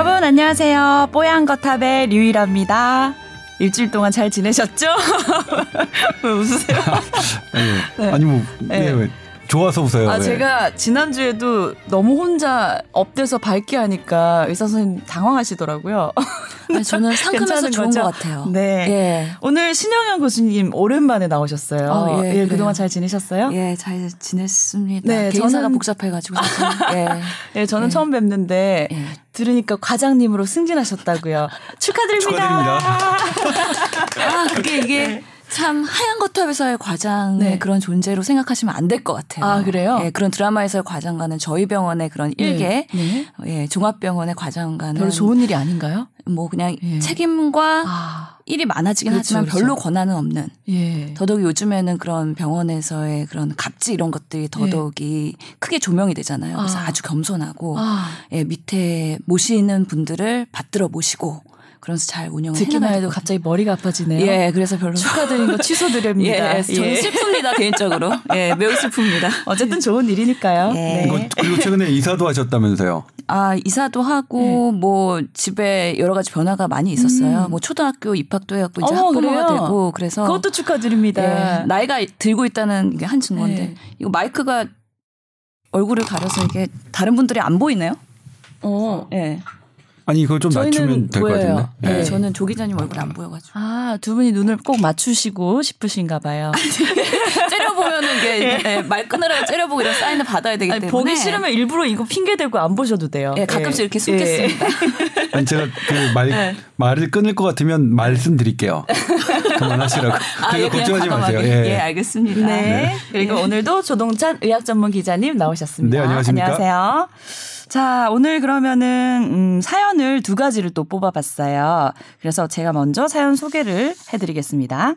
여러분 안녕하세요. 뽀얀 거탑의 류일합니다. 일주일 동안 잘 지내셨죠? 왜 웃으세요? 아니, 네. 아니 뭐 네. 네. 왜 좋아서 웃어요. 아 왜. 제가 지난주에도 너무 혼자 업돼서 밝게 하니까 의사 선생님 당황하시더라고요. 아니, 저는 상큼해서 좋은 거죠? 것 같아요. 네. 예. 오늘 신영현 교수님 오랜만에 나오셨어요. 아, 예, 예. 그동안 잘 지내셨어요? 예, 잘 지냈습니다. 네, 개인사가 저는- 복잡해가지고 사실. 예. 예, 저는 예. 처음 뵙는데 예. 들으니까 과장님으로 승진하셨다고요. 축하드립니다. 아, 그게 이게 참 하얀 거탑에서의 과장의 네. 그런 존재로 생각하시면 안 될 것 같아요. 아, 그래요? 예, 그런 드라마에서의 과장과는 저희 병원의 그런 일개, 네. 예, 종합병원의 과장과는 별로 좋은 일이 아닌가요? 뭐 그냥 예. 책임과 아, 일이 많아지긴 그렇죠, 하지만 그렇죠. 별로 권한은 없는. 예. 더더욱 요즘에는 그런 병원에서의 그런 갑질 이런 것들이 더더욱이 크게 조명이 되잖아요. 그래서 아. 아. 주 겸손하고 아, 예, 밑에 모시는 분들을 받들어 모시고 그러면서 잘 운영을 듣기만 해도 갑자기 머리가 아파지네요. 예, 그래서 별로 축하드린 거 취소드립니다. 예, 저는 슬픕니다 개인적으로. 예, 매우 슬픕니다. 어쨌든 좋은 일이니까요. 예. 네. 그리고, 그리고 최근에 이사도 하셨다면서요. 아 이사도 하고 뭐 집에 여러 가지 변화가 많이 있었어요. 뭐 초등학교 입학도 해갖고 이제 음. 어머, 학부모가 그래요? 되고 그래서 그것도 축하드립니다. 예, 나이가 들고 있다는 게 한 증거인데 네. 이거 마이크가 얼굴을 가려서 이게 다른 분들이 안 보이네요. 어. 예. 아니 이걸 좀 낮추면 될것 보여요. 같은데. 네. 네. 저는 조 기자님 얼굴 안 보여가지고 아, 두 분이 눈을 꼭 맞추시고 싶으신가 봐요. 째려보면은 이게 예, 말 끊으라고 째려보고 이런 사인을 받아야 되기 아니, 때문에 보기 싫으면 일부러 이거 핑계 대고 안 보셔도 돼요. 예, 가끔씩 예. 이렇게 숨겠습니다. 아니 제가 그말 네. 말을 끊을 것 같으면 말씀드릴게요. 그만하시라고. 아, 예, 걱정하지 마세요. 예. 예, 알겠습니다. 네. 그리고 오늘도 조동찬 의학 전문 기자님 나오셨습니다. 네, 안녕하십니까? 안녕하세요. 자, 오늘 그러면은 음, 사연을 두 가지를 또 뽑아봤어요. 그래서 제가 먼저 사연 소개를 해드리겠습니다.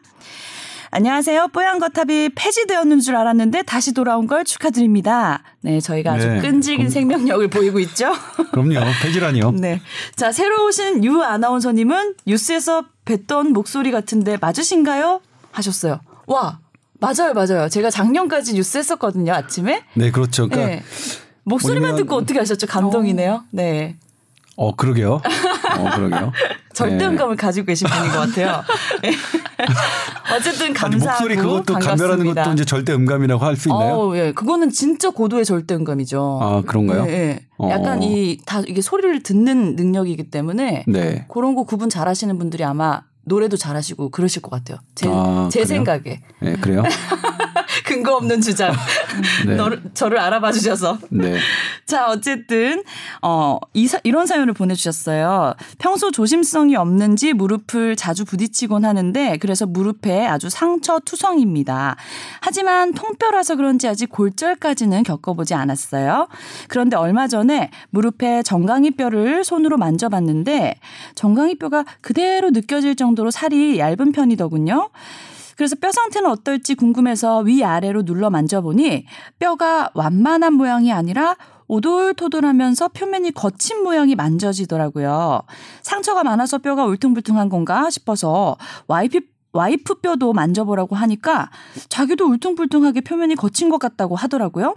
안녕하세요. 뽀얀 거탑이 폐지되었는 줄 알았는데 다시 돌아온 걸 축하드립니다. 네, 저희가 아주 네. 끈질긴 그럼- 생명력을 보이고 있죠. 그럼요. 폐지라니요. 네. 자, 새로 오신 유 아나운서님은 뉴스에서 뵀던 목소리 같은데 맞으신가요? 하셨어요. 와, 맞아요, 맞아요. 제가 작년까지 뉴스 했었거든요, 아침에. 네, 그렇죠. 그러니까 네. 목소리만 뭐냐면- 듣고 어떻게 아셨죠? 감동이네요. 네. 어 그러게요. 어 그러게요. 절대음감을 가지고 계신 분인 것 같아요. 네. 어쨌든 아니, 감사하고 목소리 그것도. 감별하는 것도 이제 절대 음감이라고 할 수 있나요? 어, 예. 그거는 진짜 고도의 절대음감이죠. 아 그런가요? 예, 예. 어. 약간 이 다 이게 소리를 듣는 능력이기 때문에 네. 그런 거 구분 잘하시는 분들이 아마 노래도 잘하시고 그러실 것 같아요. 제, 아, 제 그래요? 생각에 네, 그래요? 근거 없는 주장. 네. 너를, 저를 알아봐 주셔서. 네. 자, 어쨌든, 어, 이 사, 이런 사연을 보내주셨어요. 평소 조심성이 없는지 무릎을 자주 부딪히곤 하는데, 그래서 무릎에 아주 상처 투성입니다. 하지만 통뼈라서 그런지 아직 골절까지는 겪어보지 않았어요. 그런데 얼마 전에 무릎에 정강이 뼈를 손으로 만져봤는데, 정강이 뼈가 그대로 느껴질 정도로 살이 얇은 편이더군요. 그래서 뼈 상태는 어떨지 궁금해서 위아래로 눌러 만져보니 뼈가 완만한 모양이 아니라 오돌토돌하면서 표면이 거친 모양이 만져지더라고요. 상처가 많아서 뼈가 울퉁불퉁한 건가 싶어서 와이프 와이프 뼈도 만져보라고 하니까 자기도 울퉁불퉁하게 표면이 거친 것 같다고 하더라고요.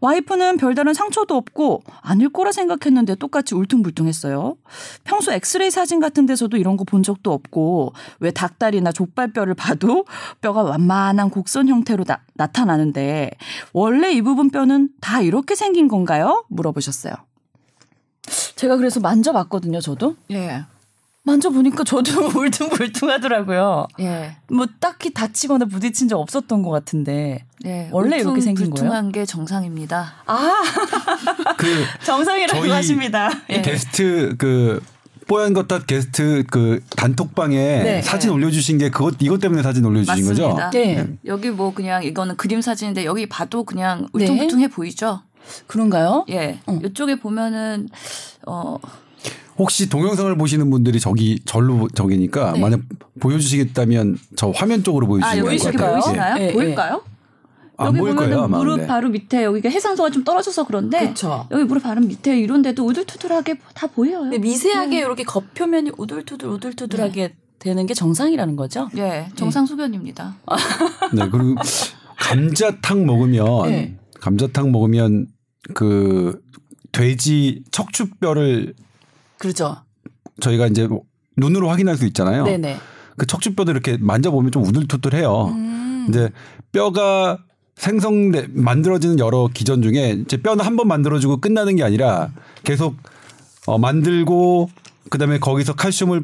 와이프는 별다른 상처도 없고 아닐 거라 생각했는데 똑같이 울퉁불퉁했어요. 평소 엑스레이 사진 같은 데서도 이런 거 본 적도 없고 왜 닭다리나 족발뼈를 봐도 뼈가 완만한 곡선 형태로 나, 나타나는데 원래 이 부분 뼈는 다 이렇게 생긴 건가요? 물어보셨어요. 제가 그래서 만져봤거든요, 저도. 예. 만져보니까 저도 울퉁불퉁하더라고요. 예. 뭐 딱히 다치거나 부딪힌 적 없었던 것 같은데. 예. 원래 이렇게 생긴 거예요? 불퉁한 게 정상입니다. 아, 그 정상이라고 하십니다. 예. 게스트 그 뽀얀 것다 게스트 그 단톡방에 네. 사진 올려주신 게 그것 이것 때문에 사진 올려주신 거죠? 맞습니다. 네. 여기 뭐 그냥 이거는 그림 사진인데 여기 봐도 그냥 네. 울퉁불퉁해 보이죠? 그런가요? 예. 어. 이쪽에 보면은 어 혹시 동영상을 보시는 분들이 저기 절로 저기니까 네. 만약 보여주시겠다면 저 화면 쪽으로 아, 보여주시면 될것 같아요. 보이시나요? 예, 예. 보일까요? 안 여기 아마. 무릎 네. 바로 밑에 여기가 해상도가 좀 떨어져서 그런데 그쵸. 여기 무릎 바로 밑에 이런 데도 우둘투둘하게 다 보여요. 근데 미세하게 이렇게 겉표면이 우둘투둘 우둘투둘하게 되는 게 정상이라는 거죠? 예, 정상 소변입니다. 네 그리고 감자탕 먹으면 네. 감자탕 먹으면 그 돼지 척추뼈를 그렇죠. 저희가 이제 눈으로 확인할 수 있잖아요. 네네. 그 척추뼈도 이렇게 만져보면 좀 우들투들해요. 음. 이제 뼈가 생성돼 만들어지는 여러 기전 중에 이제 뼈는 한 번 만들어주고 끝나는 게 아니라 계속 어, 만들고 그다음에 거기서 칼슘을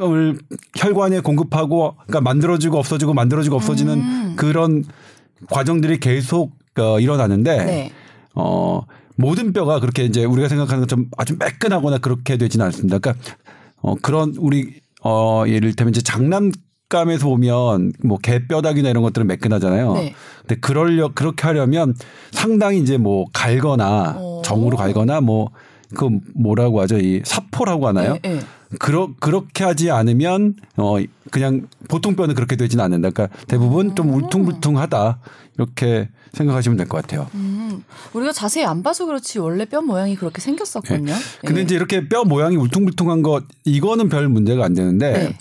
을 혈관에 공급하고 그러니까 만들어지고 없어지고 만들어지고 없어지는 음. 그런 과정들이 계속 어, 일어나는데 네. 어 모든 뼈가 그렇게 이제 우리가 생각하는 것처럼 아주 매끈하거나 그렇게 되지는 않습니다. 그러니까 어 그런 우리 어 예를 들면 이제 장난감에서 보면 뭐 개뼈다귀나 이런 것들은 매끈하잖아요. 네. 근데 그러려 그렇게 하려면 상당히 이제 뭐 갈거나 오. 정으로 갈거나 뭐 그 뭐라고 하죠? 이 사포라고 하나요? 네, 네. 그러 그렇게 하지 않으면 어 그냥 보통 뼈는 그렇게 되지는 않는다. 그러니까 대부분 좀 울퉁불퉁하다 이렇게 생각하시면 될 것 같아요. 음, 우리가 자세히 안 봐서 그렇지 원래 뼈 모양이 그렇게 생겼었거든요. 근데 예. 이제 이렇게 뼈 모양이 울퉁불퉁한 것 이거는 별 문제가 안 되는데 네.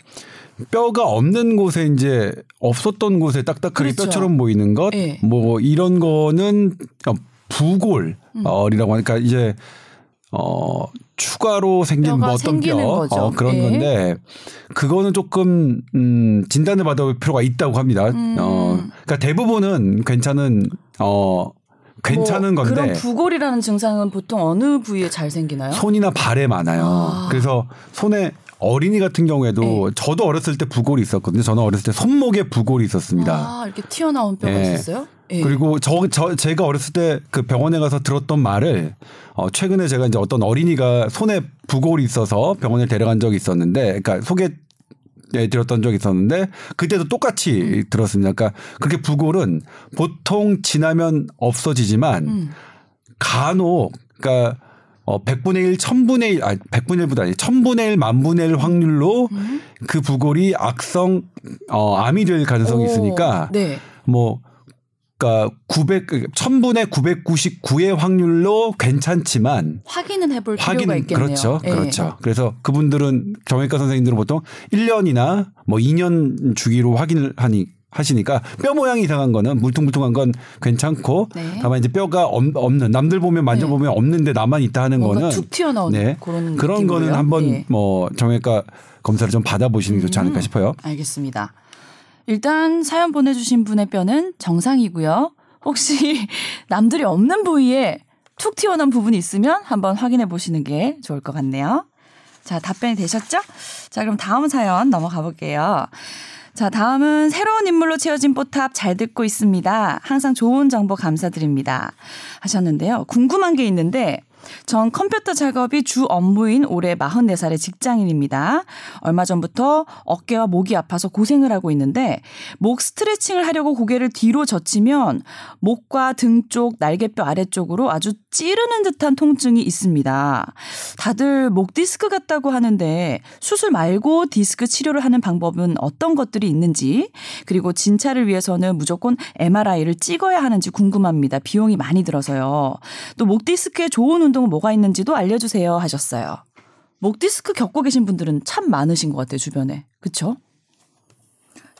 뼈가 없는 곳에 이제 없었던 곳에 딱딱하게 그렇죠. 뼈처럼 보이는 것, 네. 뭐 이런 거는 어, 부골이라고 하니까 이제 어 추가로 생긴 뭐 어떤 뼈. 어, 그런 예. 건데 그거는 조금 음 진단을 받아볼 필요가 있다고 합니다. 음. 어 그러니까 대부분은 괜찮은 어 괜찮은 뭐 건데 그런 부골이라는 증상은 보통 어느 부위에 잘 생기나요? 손이나 발에 많아요. 아. 그래서 손에 어린이 같은 경우에도 네. 저도 어렸을 때 부골이 있었거든요. 저는 어렸을 때 손목에 부골이 있었습니다. 아, 이렇게 튀어나온 뼈가 예. 있었어요? 예. 그리고 저, 저 제가 어렸을 때 그 병원에 가서 들었던 말을 어 최근에 제가 이제 어떤 어린이가 손에 부골이 있어서 병원에 데려간 적이 있었는데 그러니까 소개 에 들었던 적이 있었는데 그때도 똑같이 음. 들었습니다. 그러니까 그렇게 부골은 보통 지나면 없어지지만 음. 간혹 그러니까 어 100분의 1, 1000분의 1, 아 100분의 1보다 아니 1000분의 1, 만분의 1 확률로 음. 그 부골이 악성 어 암이 될 가능성이 오, 있으니까 네. 뭐 그러니까 900 1000분의 999의 확률로 괜찮지만 확인은 해볼 필요가 확인 있겠네요. 그렇죠. 예. 그렇죠. 그래서 그분들은 정형외과 선생님들은 보통 1년이나 뭐 2년 주기로 확인을 하니 하시니까 뼈 모양이 이상한 거는 물퉁물퉁한 건 괜찮고 네. 다만 이제 뼈가 없- 없는 남들 보면 만져보면 없는데 나만 있다 하는 거는 툭 튀어나오는 네. 그런 그런 거는 느낌으로요? 한번 예. 뭐 정형외과 검사를 좀 받아보시는 게 좋지 않을까 음. 싶어요. 알겠습니다. 일단 사연 보내주신 분의 뼈는 정상이고요. 혹시 남들이 없는 부위에 툭 튀어나온 부분이 있으면 한번 확인해 보시는 게 좋을 것 같네요. 자, 답변이 되셨죠? 자, 그럼 다음 사연 넘어가 볼게요. 자, 다음은 새로운 인물로 채워진 뽀탑 잘 듣고 있습니다. 항상 좋은 정보 감사드립니다. 하셨는데요. 궁금한 게 있는데, 전 컴퓨터 작업이 주 업무인 올해 44살의 직장인입니다. 얼마 전부터 어깨와 목이 아파서 고생을 하고 있는데 목 스트레칭을 하려고 고개를 뒤로 젖히면 목과 등 쪽, 날개뼈 아래쪽으로 아주 찌르는 듯한 통증이 있습니다. 다들 목 디스크 같다고 하는데 수술 말고 디스크 치료를 하는 방법은 어떤 것들이 있는지 그리고 진찰을 위해서는 무조건 MRI를 찍어야 하는지 궁금합니다. 비용이 많이 들어서요. 또 목 디스크에 좋은 운동 은 뭐가 있는지도 알려주세요 하셨어요. 목 디스크 겪고 계신 분들은 참 많으신 것 같아요 주변에 그쵸?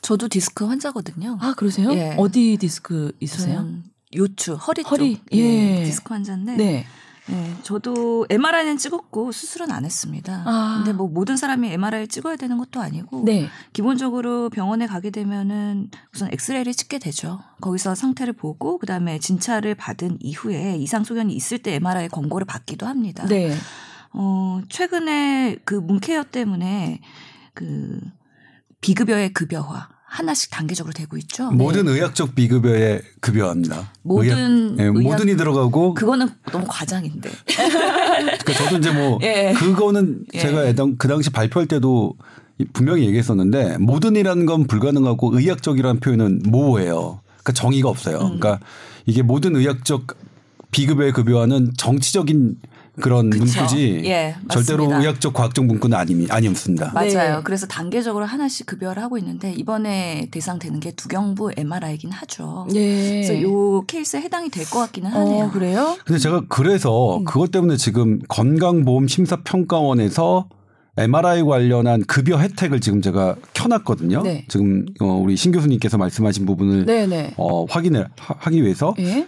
저도 디스크 환자거든요. 아 그러세요? 예. 어디 디스크 있으세요? 요추 허리 쪽 허리, 예, 예. 디스크 환자인데 네. 예, 저도 MRI는 찍었고 수술은 안 했습니다. 아. 근데 뭐 모든 사람이 MRI 를 찍어야 되는 것도 아니고 네. 기본적으로 병원에 가게 되면은 우선 엑스레이를 찍게 되죠. 거기서 상태를 보고 그다음에 진찰을 받은 이후에 이상 소견이 있을 때 MRI 권고를 받기도 합니다. 네. 어, 최근에 그 문케어 때문에 그 비급여의 급여화 하나씩 단계적으로 되고 있죠. 모든 의학적 비급여에 급여합니다. 모든 의학- 예, 모든이 들어가고 그거는 너무 과장인데. 그러니까 저도 이제 뭐 예. 그거는 예. 제가 그 당시 발표할 때도 분명히 얘기했었는데 모든이라는 건 불가능하고 의학적이라는 표현은 모호해요. 그러니까 정의가 없어요. 음. 그러니까 이게 모든 의학적 비급여의 급여화는 정치적인 그런 그쵸. 문구지 예, 절대로 맞습니다. 의학적 과학적 문구는 아니, 아니었습니다. 맞아요. 네. 그래서 단계적으로 하나씩 급여를 하고 있는데 이번에 대상되는 게 두경부 MRI이긴 하죠. 네. 그래서 요 케이스에 해당이 될 것 같기는 하네요. 어, 그래요? 근데 제가 그래서 음. 그것 때문에 지금 건강보험 심사평가원에서 MRI 관련한 급여 혜택을 지금 제가 켜놨거든요. 네. 지금 어, 우리 신 교수님께서 말씀하신 부분을 네네. 어, 확인을 하- 하기 위해서 예.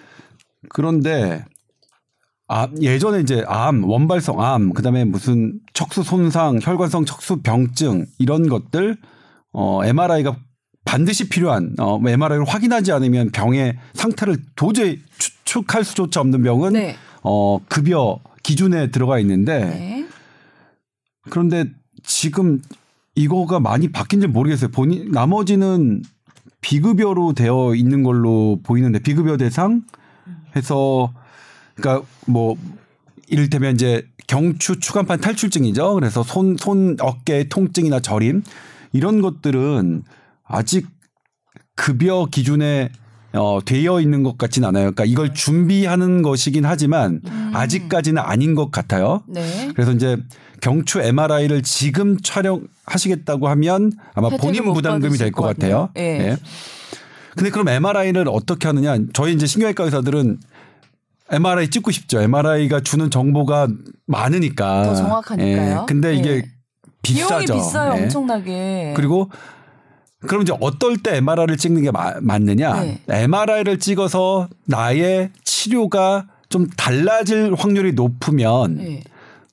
그런데 아, 예전에 이제 암, 원발성 암, 그다음에 무슨 척수 손상, 혈관성 척수 병증 이런 것들 어 MRI가 반드시 필요한 어 MRI를 확인하지 않으면 병의 상태를 도저히 추측할 수조차 없는 병은 네. 어 급여 기준에 들어가 있는데 네. 그런데 지금 이거가 많이 바뀐지 모르겠어요. 본인 나머지는 비급여로 되어 있는 걸로 보이는데 비급여 대상 해서 그러니까 뭐 이를테면 이제 경추 추간판 탈출증이죠. 그래서 손 손 어깨 통증이나 저림 이런 것들은 아직 급여 기준에 어, 되어 있는 것 같진 않아요. 그러니까 이걸 준비하는 것이긴 하지만 아직까지는 아닌 것 같아요. 네. 그래서 이제 경추 MRI를 지금 촬영하시겠다고 하면 아마 본인 못 부담금이 될것것 같아요. 예. 예. 근데 그럼 MRI를 어떻게 하느냐? 저희 이제 신경외과 의사들은 MRI 찍고 싶죠. MRI가 주는 정보가 많으니까. 더 정확하니까요. 예. 근데 이게 예. 비싸죠. 비용이 비싸요, 예. 엄청나게. 그리고 그럼 이제 어떨 때 MRI를 찍는 게 마- 맞느냐? 네. MRI를 찍어서 나의 치료가 좀 달라질 확률이 높으면 예.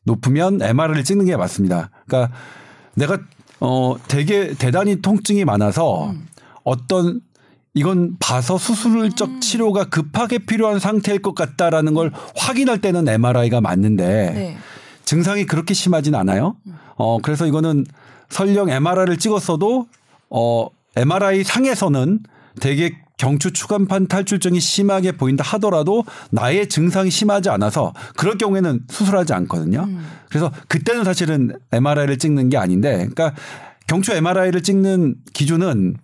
높으면 MRI를 찍는 게 맞습니다. 그러니까 내가 어 되게 대단히 통증이 많아서 음. 어떤 이건 봐서 수술적 음. 치료가 급하게 필요한 상태일 것 같다라는 걸 확인할 때는 MRI가 맞는데 네. 증상이 그렇게 심하진 않아요. 어 그래서 이거는 설령 MRI를 찍었어도 어 MRI 상에서는 되게 경추 추간판 탈출증이 심하게 보인다 하더라도 나의 증상이 심하지 않아서 그럴 경우에는 수술하지 않거든요. 음. 그래서 그때는 사실은 MRI를 찍는 게 아닌데 그러니까 경추 MRI를 찍는 기준은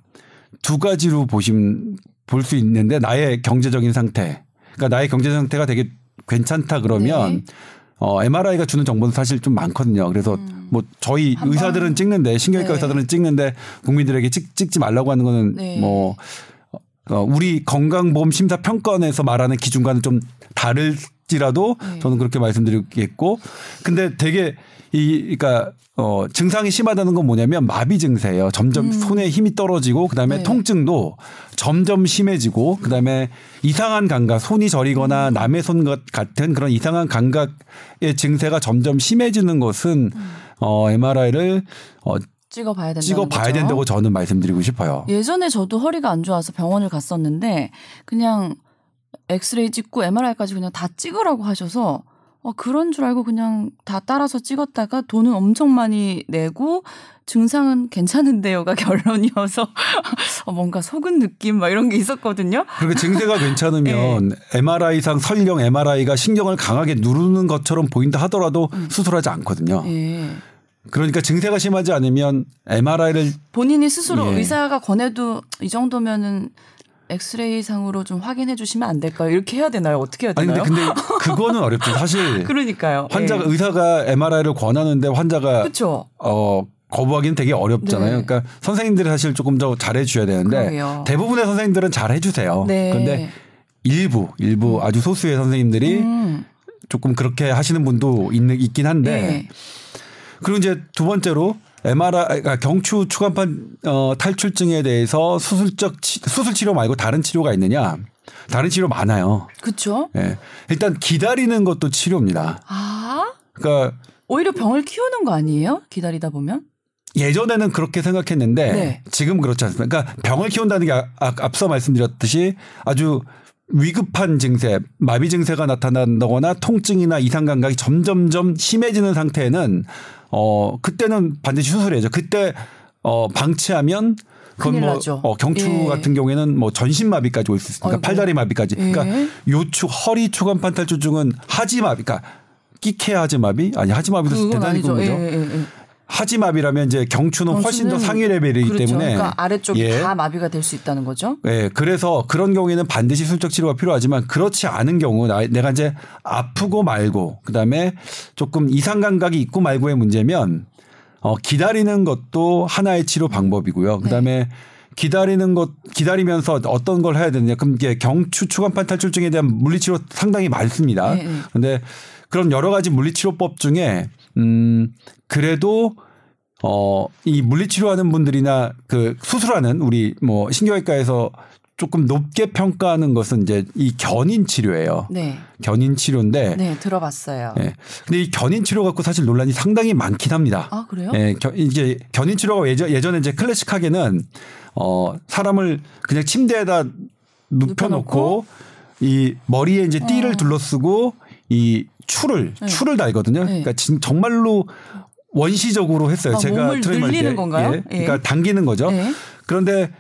두 가지로 보시면 볼 수 있는데 나의 경제적인 상태. 그러니까 나의 경제 상태가 되게 괜찮다 그러면 네. 어, MRI가 주는 정보는 사실 좀 많거든요. 그래서 뭐 저희 의사들은 찍는데 신경외과 네. 의사들은 찍는데 국민들에게 찍, 찍지 말라고 하는 거는 네. 뭐 어, 우리 건강보험 심사 평가원에서 말하는 기준과는 좀 다를지라도 네. 저는 그렇게 말씀드리겠고 근데 되게 이 그러니까 어 증상이 심하다는 건 뭐냐면 마비 증세예요. 점점 손에 힘이 떨어지고 그다음에 음. 네. 통증도 점점 심해지고 그다음에 이상한 감각 손이 저리거나 음. 남의 손 같- 같은 그런 이상한 감각의 증세가 점점 심해지는 것은 음. 어 MRI를 어 찍어봐야 된다. 찍어 봐야 된다고 저는 말씀드리고 싶어요. 예전에 저도 허리가 안 좋아서 병원을 갔었는데 그냥 엑스레이 찍고 MRI까지 그냥 다 찍으라고 하셔서 어, 그런 줄 알고 그냥 다 따라서 찍었다가 돈은 엄청 많이 내고 증상은 괜찮은데요가 결론이어서 어, 뭔가 속은 느낌 막 이런 게 있었거든요. 그리고 증세가 괜찮으면 네. MRI상 설령 MRI가 신경을 강하게 누르는 것처럼 보인다 하더라도 음. 수술하지 않거든요. 예. 그러니까 증세가 심하지 않으면 MRI를 본인이 스스로 예. 의사가 권해도 이 정도면은 엑스레이 상으로 좀 확인해 주시면 안 될까요? 이렇게 해야 되나요? 어떻게 해야 아니 되나요? 근데 근데 그거는 어렵죠. 사실 그러니까요. 환자가 예. 의사가 MRI를 권하는데 환자가 그렇죠. 어 거부하기는 되게 어렵잖아요. 네. 그러니까 선생님들이 사실 조금 더 잘해 주셔야 되는데 그러게요. 대부분의 선생님들은 잘해 주세요. 네. 그런데 일부 일부 아주 소수의 선생님들이 음. 조금 그렇게 하시는 분도 있는 있긴 한데 네. 그리고 이제 두 번째로 MRI 그러니까 경추 추간판 어, 탈출증에 대해서 수술적 치, 수술 치료 말고 다른 치료가 있느냐? 다른 치료 많아요. 그렇죠. 예. 일단 기다리는 것도 치료입니다. 아 그러니까 오히려 병을 키우는 거 아니에요? 기다리다 보면? 예전에는 그렇게 생각했는데 네. 지금 그렇지 않습니다. 그러니까 병을 키운다는 게 아, 아, 앞서 말씀드렸듯이 아주 위급한 증세, 마비 증세가 나타난다거나 통증이나 이상 감각이 점점점 심해지는 상태에는 어 그때는 반드시 수술해야죠. 그때 어 방치하면 그건 뭐 나죠. 어, 경추 예. 같은 경우에는 뭐 전신 마비까지 올 수 있으니까. 팔다리 마비까지. 그러니까 예. 요축 허리 추간 판 탈출증은 하지 마비, 그러니까 끼케 하지 마비 아니 하지 마비도 대단히. 큰 예, 거죠. 예, 예. 하지마비라면 이제 경추는 훨씬 더 상위 레벨이기 그렇죠. 때문에 그러니까 아래쪽이 예. 다 마비가 될 수 있다는 거죠. 예, 그래서 그런 경우에는 반드시 술적 치료가 필요하지만 그렇지 않은 경우 나- 내가 이제 아프고 말고 그다음에 조금 이상 감각이 있고 말고의 문제면 어 기다리는 것도 하나의 치료 방법이고요. 그다음에 기다리는 것 기다리면서 어떤 걸 해야 되느냐 그럼 이게 경추 추간판 탈출증에 대한 물리치료 상당히 많습니다. 네, 네. 근데 그런 여러 가지 물리치료법 중에 음 그래도 어 이 물리치료하는 분들이나 그 수술하는 우리 뭐 신경외과에서 조금 높게 평가하는 것은 이제 이 견인 치료예요. 네. 견인 치료인데 네, 들어봤어요. 예. 근데 이 견인 치료 갖고 사실 논란이 상당히 많긴 합니다. 아, 그래요? 예, 겨, 이제 견인 치료가 예전, 예전에 이제 클래식하게는 어 사람을 그냥 침대에다 눕혀놓고 눕혀놓고? 이 머리에 이제 띠를 어. 둘러쓰고 이 추를 네. 추를 달거든요. 네. 그러니까 진, 정말로 원시적으로 했어요. 아, 제가 몸을 트레이닝 때. 건가요? 예. 예. 그러니까 당기는 거죠. 네. 그런데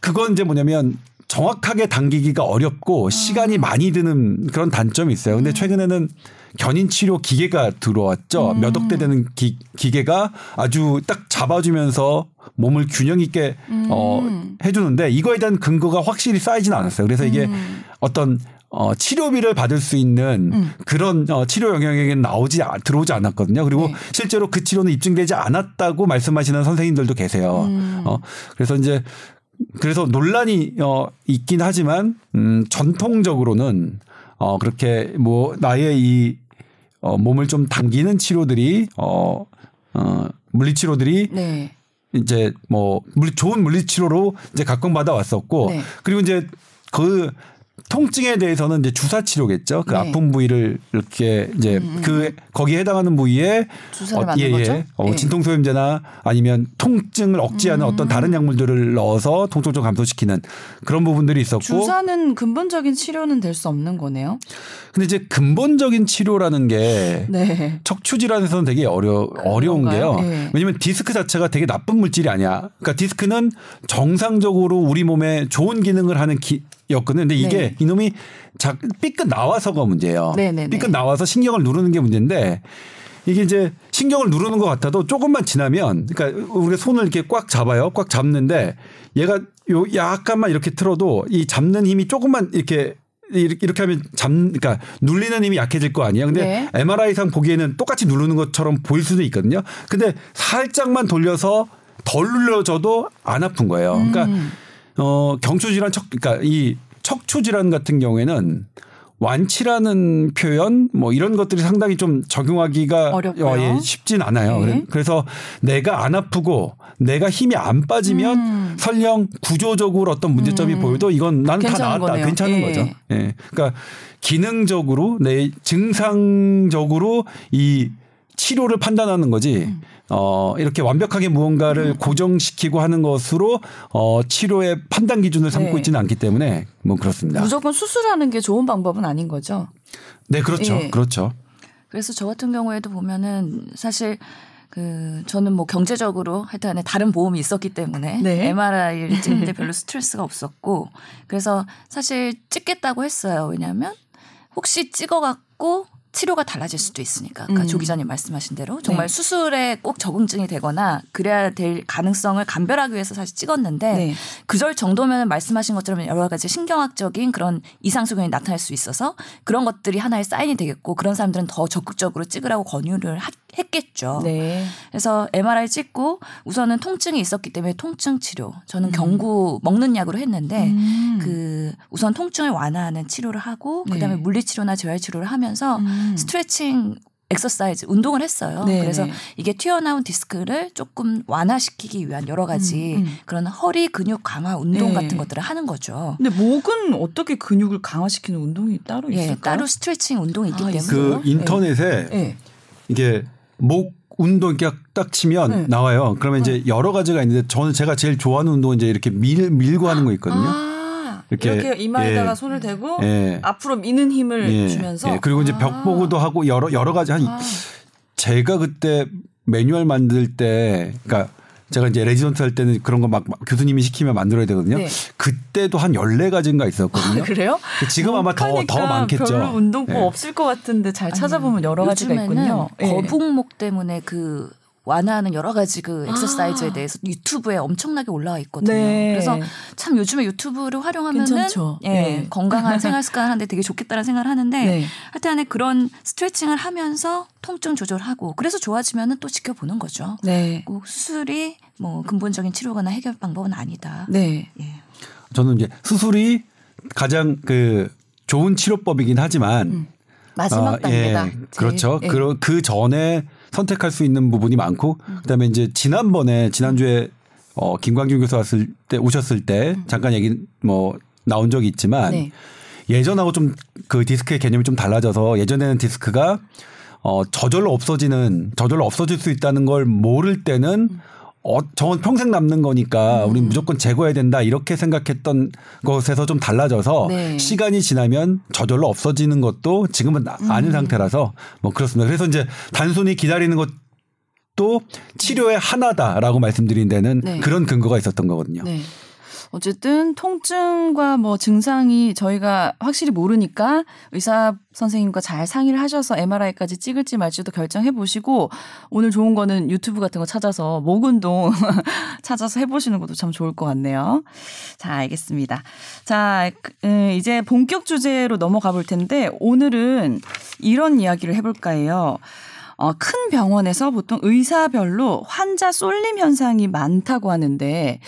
그건 이제 뭐냐면 정확하게 당기기가 아. 어렵고 시간이 많이 드는 그런 단점이 있어요. 음. 근데 최근에는 견인 치료 기계가 들어왔죠. 음. 몇 억 대 되는 기, 기계가 아주 딱 잡아주면서 몸을 균형 있게 음. 어, 해주는데 이거에 대한 근거가 확실히 쌓이지는 않았어요. 그래서 이게 음. 어떤 어, 치료비를 받을 수 있는 음. 그런 어, 치료 영역에는 나오지 아- 들어오지 않았거든요. 그리고 네. 실제로 그 치료는 입증되지 않았다고 말씀하시는 선생님들도 계세요. 음. 어, 그래서 이제 그래서 논란이 어, 있긴 하지만 음, 전통적으로는 어, 그렇게 뭐 나의 이 어, 몸을 좀 당기는 치료들이 어, 어, 물리치료들이 네. 이제 뭐 물리 좋은 물리치료로 이제 각광받아 왔었고 네. 그리고 이제 그 통증에 대해서는 이제 주사 치료겠죠. 그 네. 아픈 부위를 이렇게 이제 그 거기에 해당하는 부위에 주사를 맞는 거죠? 어, 네. 진통소염제나 아니면 통증을 억제하는 음. 어떤 다른 약물들을 넣어서 통증을 좀 감소시키는 그런 부분들이 있었고 주사는 근본적인 치료는 될 수 없는 거네요. 근데 이제 근본적인 치료라는 게 네. 척추 질환에서는 되게 어려 어려운 그런가요? 게요. 네. 왜냐면 디스크 자체가 되게 나쁜 물질이 아니야. 그러니까 디스크는 정상적으로 우리 몸에 좋은 기능을 하는 기, 였거든요. 근데 이게 네. 이놈이 자 삐끗 나와서가 문제예요. 네네네. 삐끗 나와서 신경을 누르는 게 문제인데 이게 이제 신경을 누르는 것 같아도 조금만 지나면 그러니까 우리가 손을 이렇게 꽉 잡아요. 꽉 잡는데 얘가 요 약간만 이렇게 틀어도 이 잡는 힘이 조금만 이렇게 이렇게 이렇게 하면 잡 그러니까 눌리는 힘이 약해질 거 아니에요. 근데 네. MRI상 보기에는 똑같이 누르는 것처럼 보일 수도 있거든요. 근데 살짝만 돌려서 덜 눌려져도 안 아픈 거예요. 그러니까 음. 어 경추 질환 척 그러니까 이 척추 질환 같은 경우에는 완치라는 표현 뭐 이런 것들이 상당히 좀 적용하기가. 어, 예, 쉽진 않아요. 네. 그래- 그래서 내가 안 아프고 내가 힘이 안 빠지면 음. 설령 구조적으로 어떤 문제점이 음. 보여도 이건 나는 다 나았다. 거네요. 괜찮은 예. 거죠. 예. 그러니까 기능적으로 내 증상적으로 이 치료를 판단하는 거지. 음. 어, 이렇게 완벽하게 무언가를 고정시키고 하는 것으로 어, 치료의 판단 기준을 삼고 네. 있지는 않기 때문에 뭐 그렇습니다. 무조건 수술하는 게 좋은 방법은 아닌 거죠. 네, 그렇죠. 예. 그렇죠. 그래서 저 같은 경우에도 보면은 사실 그 저는 뭐 경제적으로 하여튼 다른 보험이 있었기 때문에 네. MRI를 찍는데 별로 스트레스가 없었고 그래서 사실 찍겠다고 했어요. 왜냐하면 혹시 찍어갖고 치료가 달라질 수도 있으니까. 그러니까 음. 조 기자님 말씀하신 대로 정말 네. 수술에 꼭 적응증이 되거나 그래야 될 가능성을 감별하기 위해서 사실 찍었는데 네. 그절 정도면 말씀하신 것처럼 여러 가지 신경학적인 그런 이상 소견이 나타날 수 있어서 그런 것들이 하나의 사인이 되겠고 그런 사람들은 더 적극적으로 찍으라고 권유를 하- 했겠죠. 네. 그래서 MRI 찍고 우선은 통증이 있었기 때문에 통증 치료. 저는 음. 경구 먹는 약으로 했는데 음. 그 우선 통증을 완화하는 치료를 하고 네. 그다음에 물리 치료나 재활 치료를 하면서 음. 스트레칭 엑서사이즈 운동을 했어요. 네, 그래서 네. 이게 튀어나온 디스크를 조금 완화시키기 위한 여러 가지 음, 음. 그런 허리 근육 강화 운동 네. 같은 것들을 하는 거죠. 근데 목은 어떻게 근육을 강화시키는 운동이 따로 예, 있을까요? 따로 스트레칭 운동이 있기 아, 때문에? 그 인터넷에 네. 이게 목 운동 이렇게 딱 치면 네. 나와요. 그러면 이제 여러 가지가 있는데 저는 제가 제일 좋아하는 운동은 이제 이렇게 밀 밀고 하는 거 있거든요. 아, 이렇게, 이렇게, 이마에다가 예. 손을 대고 예. 앞으로 미는 힘을 예. 주면서 예. 그리고 이제 아. 벽 보고도 하고 여러 여러 가지 한 아. 제가 그때 매뉴얼 만들 때 그러니까 제가 이제 레지던트 할 때는 그런 거 막 교수님이 시키면 만들어야 되거든요. 네. 그때도 한 14가지인가 있었거든요. 그래요? 지금 아마 더, 더 하니까 많겠죠. 별로 운동법 예. 없을 것 같은데 잘 찾아보면 여러 가지가 있군요. 예. 거북목 때문에 그 완화하는 여러 가지 그 엑서사이즈에 아. 대해서 유튜브에 엄청나게 올라와 있거든요. 네. 그래서 참 요즘에 유튜브를 활용하면은. 예, 네. 건강한 생활 습관 하는데 되게 좋겠다는 생각을 하는데 네. 하여튼간에 그런 스트레칭을 하면서 통증 조절하고 그래서 좋아지면은 또 지켜보는 거죠. 네. 꼭 수술이 뭐 근본적인 치료거나 해결 방법은 아니다. 네. 예. 저는 이제 수술이 가장 그 좋은 치료법이긴 하지만 음. 마지막 아, 단계다. 예. 그렇죠. 예. 그, 그 전에 선택할 수 있는 부분이 많고 그다음에 이제 지난번에 지난주에 어 김광준 교수 왔을 때 오셨을 때 음. 잠깐 얘기 뭐 나온 적이 있지만 네. 예전하고 좀 그 디스크의 개념이 좀 달라져서 예전에는 디스크가 어 저절로 없어지는 저절로 없어질 수 있다는 걸 모를 때는 어 저건 평생 남는 거니까 우리 무조건 제거해야 된다 이렇게 생각했던 것에서 좀 달라져서 네. 시간이 지나면 저절로 없어지는 것도 지금은 나- 아는 상태라서 뭐 그렇습니다. 그래서 이제 단순히 기다리는 것도 치료의 하나다라고 말씀드린 데는 네. 그런 근거가 있었던 거거든요. 네. 어쨌든 통증과 뭐 증상이 저희가 확실히 모르니까 의사 선생님과 잘 상의를 하셔서 MRI까지 찍을지 말지도 결정해 보시고 오늘 좋은 거는 유튜브 같은 거 찾아서 목 운동 찾아서 해 보시는 것도 참 좋을 것 같네요. 자, 알겠습니다. 자, 그, 음, 이제 본격 주제로 넘어가 볼 텐데 오늘은 이런 이야기를 해 볼까 해요. 어, 큰 병원에서 보통 의사별로 환자 쏠림 현상이 많다고 하는데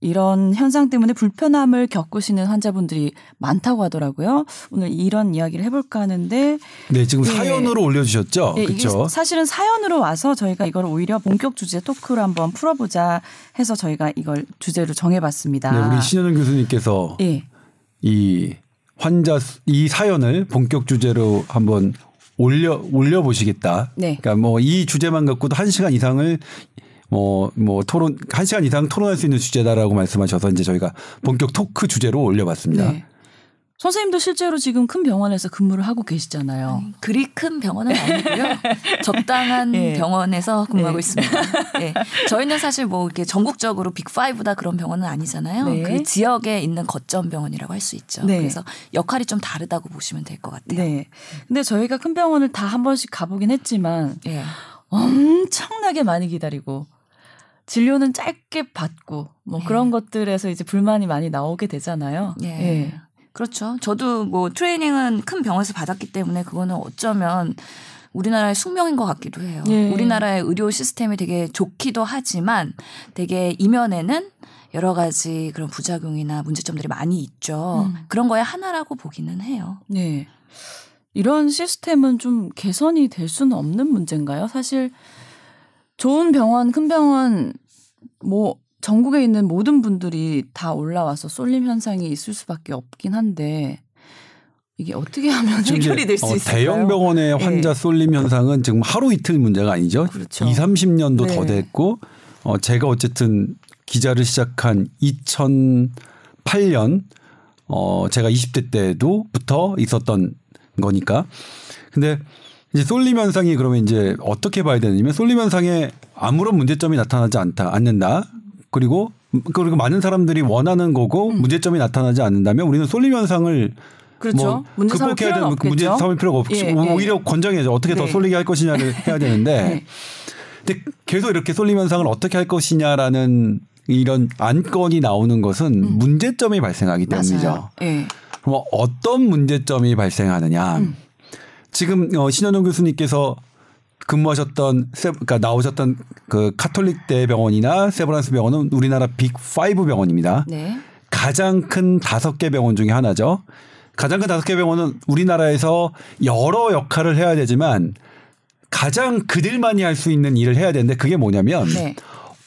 이런 현상 때문에 불편함을 겪으시는 환자분들이 많다고 하더라고요. 오늘 이런 이야기를 해볼까 하는데 네, 지금 네. 사연으로 올려주셨죠. 예, 이게 그렇죠. 사실은 사연으로 와서 저희가 이걸 오히려 본격 주제 토크로 한번 풀어보자 해서 저희가 이걸 주제로 정해봤습니다. 네, 우리 신현영 교수님께서 예, 이 환자 수- 이 사연을 본격 주제로 한번 올려 올려 보시겠다. 네. 그러니까 뭐 이 주제만 갖고도 한 시간 이상을 뭐 뭐 토론 한 시간 이상 토론할 수 있는 주제다라고 말씀하셔서 이제 저희가 본격 토크 주제로 올려봤습니다. 네. 선생님도 실제로 지금 큰 병원에서 근무를 하고 계시잖아요. 그리 큰 병원은 아니고요. 적당한 예. 병원에서 근무하고 예. 있습니다. 예. 저희는 사실 뭐 이렇게 전국적으로 빅5다 그런 병원은 아니잖아요. 네. 그 지역에 있는 거점 병원이라고 할 수 있죠. 네. 그래서 역할이 좀 다르다고 보시면 될 것 같아요. 네. 근데 저희가 큰 병원을 다 한 번씩 가보긴 했지만 예. 엄청나게 많이 기다리고 진료는 짧게 받고 뭐 네. 그런 것들에서 이제 불만이 많이 나오게 되잖아요. 예. 그렇죠. 저도 뭐 트레이닝은 큰 병원에서 받았기 때문에 그거는 어쩌면 우리나라의 숙명인 것 같기도 해요. 예. 우리나라의 의료 시스템이 되게 좋기도 하지만 되게 이면에는 여러 가지 그런 부작용이나 문제점들이 많이 있죠. 음. 그런 거에 하나라고 보기는 해요. 네. 이런 시스템은 좀 개선이 될 수는 없는 문제인가요? 사실 좋은 병원, 큰 병원 뭐 전국에 있는 모든 분들이 다 올라와서 쏠림 현상이 있을 수밖에 없긴 한데 이게 어떻게 하면 해결이 될수 어, 있을까요? 대형 병원의 환자 예. 쏠림 현상은 지금 하루 이틀 문제가 아니죠. 그렇죠. 2, 30년도 더 네. 됐고 어 제가 어쨌든 기자를 시작한 2008년 어 제가 20대 때도부터 있었던 거니까. 근데 이제 쏠림 현상이 그러면 이제 어떻게 봐야 되냐면 쏠림 현상에 아무런 문제점이 나타나지 않다 않는다. 그리고 그리고 많은 사람들이 원하는 거고 문제점이 나타나지 않는다면 우리는 쏠림 현상을 그렇죠. 뭐 극복해야 되는 문제. 삼을 필요가 없죠. 예, 예. 오히려 권장해야죠. 어떻게 더 네. 쏠리게 할 것이냐를 해야 되는데 네. 근데 계속 이렇게 쏠림 현상을 어떻게 할 것이냐라는 이런 안건이 나오는 것은 문제점이 발생하기 때문이죠. 음. 예. 그럼 어떤 문제점이 발생하느냐? 음. 지금 어, 신현영 교수님께서 근무하셨던 세, 그러니까 나오셨던 그 카톨릭 대병원이나 세브란스 병원은 우리나라 빅 5 병원입니다. 네. 가장 큰 다섯 개 병원 중에 하나죠. 가장 큰 다섯 개 병원은 우리나라에서 여러 역할을 해야 되지만 가장 그들만이 할 수 있는 일을 해야 되는데 그게 뭐냐면 네.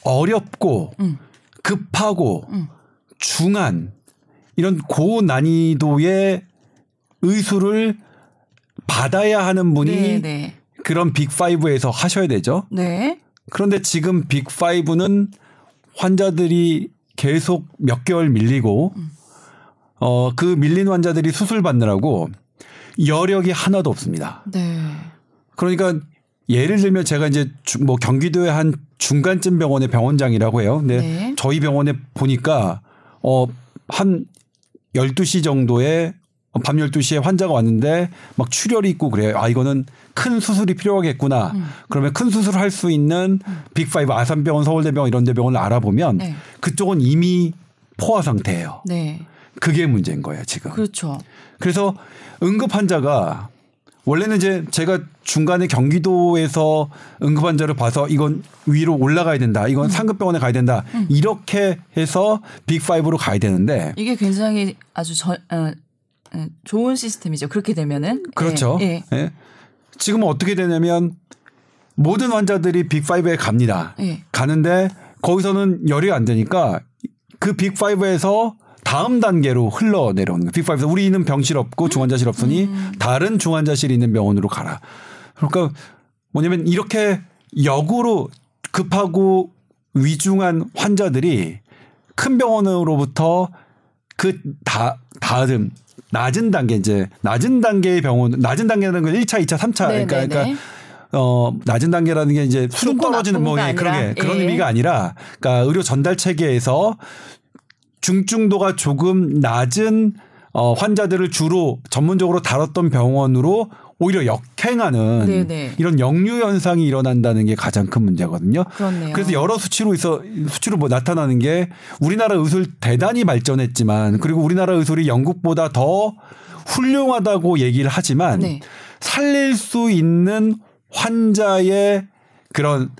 어렵고 음. 급하고 음. 중한 이런 고난이도의 의술을 받아야 하는 분이 네, 네. 그런 빅5에서 하셔야 되죠. 네. 그런데 지금 빅5는 환자들이 계속 몇 개월 밀리고 어, 그 밀린 환자들이 수술 받느라고 여력이 하나도 없습니다. 네. 그러니까 예를 들면 제가 이제 주- 뭐 경기도의 한 중간쯤 병원의 병원장이라고 해요. 근데 네. 저희 병원에 보니까 어, 한 12시 정도에 밤 12시에 환자가 왔는데 막 출혈이 있고 그래요. 아, 이거는 큰 수술이 필요하겠구나. 음. 그러면 큰 수술을 할 수 있는 빅5 아산병원, 서울대병원 이런 데 병원을 알아보면 네. 그쪽은 이미 포화 상태예요. 네. 그게 문제인 거예요, 지금. 그렇죠. 그래서 응급 환자가 원래는 이제 제가 중간에 경기도에서 응급 환자를 봐서 이건 위로 올라가야 된다. 음. 이건 상급 병원에 가야 된다. 이렇게 해서 빅5로 가야 되는데 이게 굉장히 아주 저, 어, 어, 좋은 시스템이죠. 그렇게 되면은 그렇죠. 예, 예. 예. 지금은 어떻게 되냐면 모든 환자들이 빅5에 갑니다. 예. 가는데 거기서는 열이 안 되니까 그 빅5에서 다음 단계로 흘러 내려오는 거예요. 빅5에서 우리는 병실 없고 중환자실 없으니 다른 중환자실이 있는 병원으로 가라. 그러니까 뭐냐면 이렇게 역으로 급하고 위중한 환자들이 큰 병원으로부터 그 다 다음 낮은 단계 이제 낮은 단계의 병원 낮은 단계라는 건 1차, 2차, 3차 네, 그러니까, 네, 그러니까 네. 어 낮은 단계라는 게 이제 수준 떨어지는 뭐 예, 그런 게 그런 예. 의미가 아니라 그러니까 의료 전달 체계에서 중증도가 조금 낮은 어 환자들을 주로 전문적으로 다뤘던 병원으로 오히려 역행하는 네, 네. 이런 역류 현상이 일어난다는 게 가장 큰 문제거든요. 그렇네요. 그래서 여러 수치로 있어 수치로 뭐 나타나는 게 우리나라 의술 대단히 발전했지만 그리고 우리나라 의술이 영국보다 더 훌륭하다고 얘기를 하지만 네. 살릴 수 있는 환자의 그런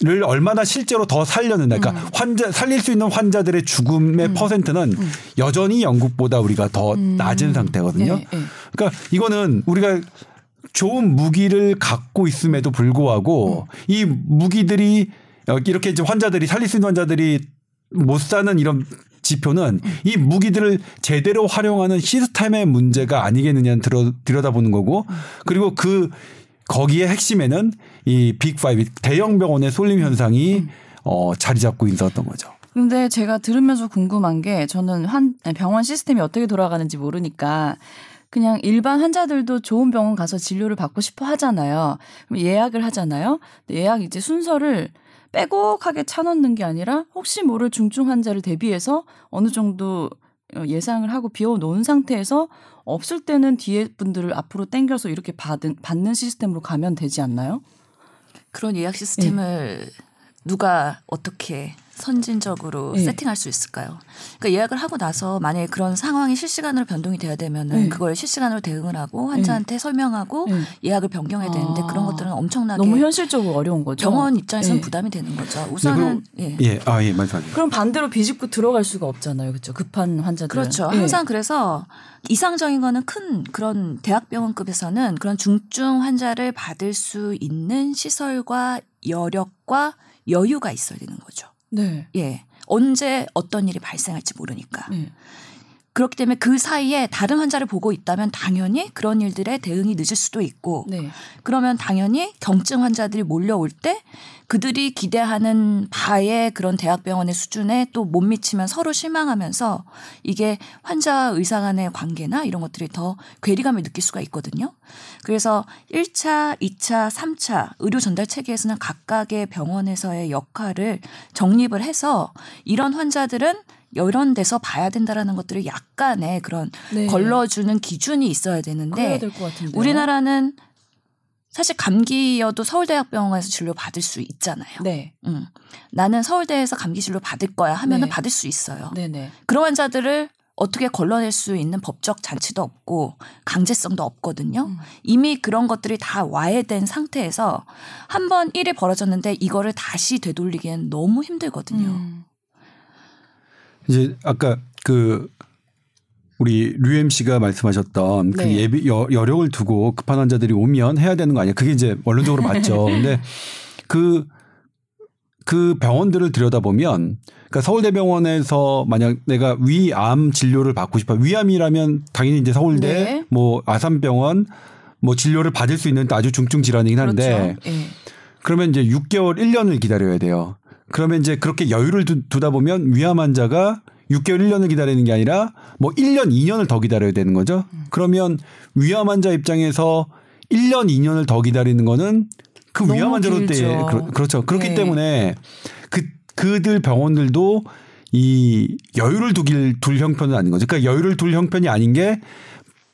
를 얼마나 실제로 더 살렸는가. 음. 그러니까 환자 살릴 수 있는 환자들의 죽음의 퍼센트는 여전히 영국보다 우리가 더 낮은 상태거든요. 네, 네. 그러니까 이거는 우리가 좋은 무기를 갖고 있음에도 불구하고 이 무기들이 어, 이렇게 이제 환자들이 살릴 수 있는 환자들이 못 사는 이런 지표는 이 무기들을 제대로 활용하는 시스템의 문제가 아니겠느냐는 들어, 들여다보는 거고 그리고 그 거기에 핵심에는 이 빅5 대형 병원의 쏠림 현상이 어, 자리 잡고 있었던 거죠. 근데 제가 들으면서 궁금한 게 저는 환 병원 시스템이 어떻게 돌아가는지 모르니까 그냥 일반 환자들도 좋은 병원 가서 진료를 받고 싶어 하잖아요. 그럼 예약을 하잖아요. 예약 이제 순서를 빼곡하게 차놓는 게 아니라 혹시 모를 중증 환자를 대비해서 어느 정도 어, 예상을 하고 비워 놓은 상태에서 없을 때는 뒤에 분들을 앞으로 당겨서 이렇게 받은 받는 시스템으로 가면 되지 않나요? 그런 예약 시스템을 누가 어떻게 선진적으로 네. 세팅할 수 있을까요? 그러니까 예약을 하고 나서 만약에 그런 상황이 실시간으로 변동이 돼야 되면은 네. 그걸 실시간으로 대응을 하고 환자한테 설명하고 네. 예약을 변경해야 되는데 아. 그런 것들은 엄청나게 너무 현실적으로 어려운 거죠. 병원 입장에서는 네. 부담이 되는 거죠. 우선은 예. 예, 아, 예, 말씀하세요. 그럼 반대로 비집고 들어갈 수가 없잖아요. 그렇죠? 급한 환자들. 그렇죠. 항상 그래서 이상적인 거는 큰 그런 대학병원급에서는 그런 중증 환자를 받을 수 있는 시설과 여력과 여유가 있어야 되는 거죠. 네. 예. 언제 어떤 일이 발생할지 모르니까. 네. 그렇기 때문에 그 사이에 다른 환자를 보고 있다면 당연히 그런 일들에 대응이 늦을 수도 있고 네. 그러면 당연히 경증 환자들이 몰려올 때 그들이 기대하는 바의 그런 대학병원의 수준에 또 못 미치면 서로 실망하면서 이게 환자와 의사 간의 관계나 이런 것들이 더 괴리감을 느낄 수가 있거든요. 그래서 1차, 2차, 3차 의료 전달 체계에서는 각각의 병원에서의 역할을 정립을 해서 이런 환자들은 이런 데서 봐야 된다라는 것들을 약간의 그런 네. 걸러주는 기준이 있어야 되는데. 우리나라는 사실 감기여도 서울대학병원에서 진료 받을 수 있잖아요. 네. 음. 나는 서울대에서 감기 진료 받을 거야 하면은 네. 받을 수 있어요. 네, 네. 그런 환자들을 어떻게 걸러낼 수 있는 법적 잔치도 없고 강제성도 없거든요. 음. 이미 그런 것들이 다 와해된 상태에서 한 번 일이 벌어졌는데 이거를 다시 되돌리기엔 너무 힘들거든요. 음. 이제 아까 그 우리 류엠 씨가 말씀하셨던 그 네. 예비 여, 여력을 두고 급한 환자들이 오면 해야 되는 거 아니야? 그게 이제 원론적으로 맞죠. 근데 그, 그 병원들을 들여다보면 그러니까 서울대병원에서 만약 내가 위암 진료를 받고 싶어 위암이라면 당연히 이제 서울대 네. 뭐 아산병원 뭐 진료를 받을 수 있는 아주 중증 질환이긴 한데 그렇죠. 예. 그러면 이제 6개월, 1년을 기다려야 돼요. 그러면 이제 그렇게 여유를 두, 두다 보면 위암 환자가 6개월, 1년을 기다리는 게 아니라 뭐 1년, 2년을 더 기다려야 되는 거죠. 그러면 위암 환자 입장에서 1년, 2년을 더 기다리는 거는 그 위암 환자로 때. 그렇, 그렇 죠. 그렇기 네. 때문에 그 그들 병원들도 이 여유를 두길 둘 형편은 아닌 거죠. 그러니까 여유를 둘 형편이 아닌 게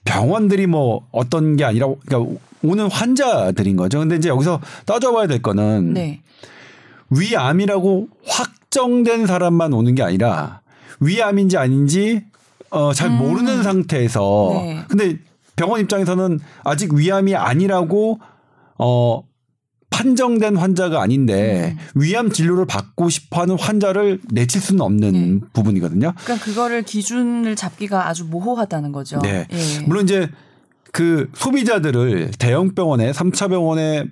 병원들이 뭐 어떤 게 아니라 그러니까 오는 환자들인 거죠. 근데 이제 여기서 따져봐야 될 거는 네. 위암이라고 확정된 사람만 오는 게 아니라 위암인지 아닌지 어, 잘 모르는 상태에서 음. 네. 근데 병원 입장에서는 아직 위암이 아니라고 어 판정된 환자가 아닌데 음. 위암 진료를 받고 싶어하는 환자를 내칠 수는 없는 네. 부분이거든요. 그러니까 그거를 기준을 잡기가 아주 모호하다는 거죠. 네. 예. 물론 이제 그 소비자들을 대형 병원에 3차 병원에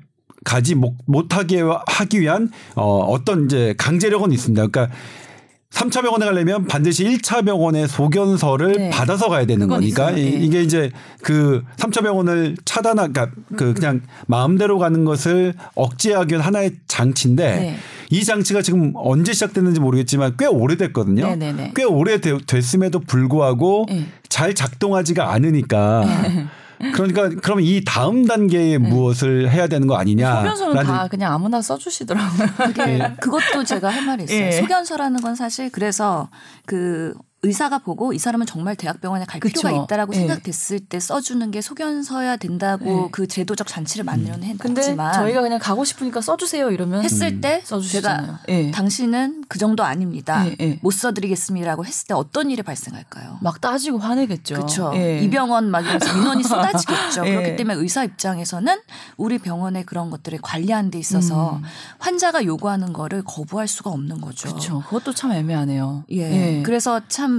가지 못, 못하게 하기 위한 어, 어떤 이제 강제력은 있습니다. 그러니까 3차 병원에 가려면 반드시 1차 병원의 소견서를 네. 받아서 가야 되는 거니까 네. 이게 이제 그 3차 병원을 차단하 그러니까 그 그냥 마음대로 가는 것을 억제하기 위한 하나의 장치인데 네. 이 장치가 지금 언제 시작됐는지 모르겠지만 꽤 오래됐거든요. 네, 네, 네. 꽤 오래 됐음에도 불구하고 네. 잘 작동하지가 않으니까 그러니까 그러면 이 다음 단계에 무엇을 해야 되는 거 아니냐? 소변서는 다 그냥 아무나 써주시더라고요. 그게 그것도 제가 할 말이 있어요. 예. 소견서라는 건 사실 그래서 그 의사가 보고 이 사람은 정말 대학병원에 갈 그쵸. 필요가 있다라고 예. 생각됐을 때 써주는 게 소견서야 된다고 예. 그 제도적 잔치를 만들어낸 근데 했지만 저희가 그냥 가고 싶으니까 써주세요 이러면 했을 때 써주시잖아요. 제가 예. 당신은 그 정도 아닙니다. 못 써드리겠습니다라고 했을 때 어떤 일이 발생할까요? 막 따지고 화내겠죠. 그렇죠. 예. 이 병원 막 민원이 쏟아지겠죠. 예. 그렇기 때문에 의사 입장에서는 우리 병원의 그런 것들을 관리하는 데 있어서 음. 환자가 요구하는 거를 거부할 수가 없는 거죠. 그렇죠. 그것도 참 애매하네요. 예. 그래서 참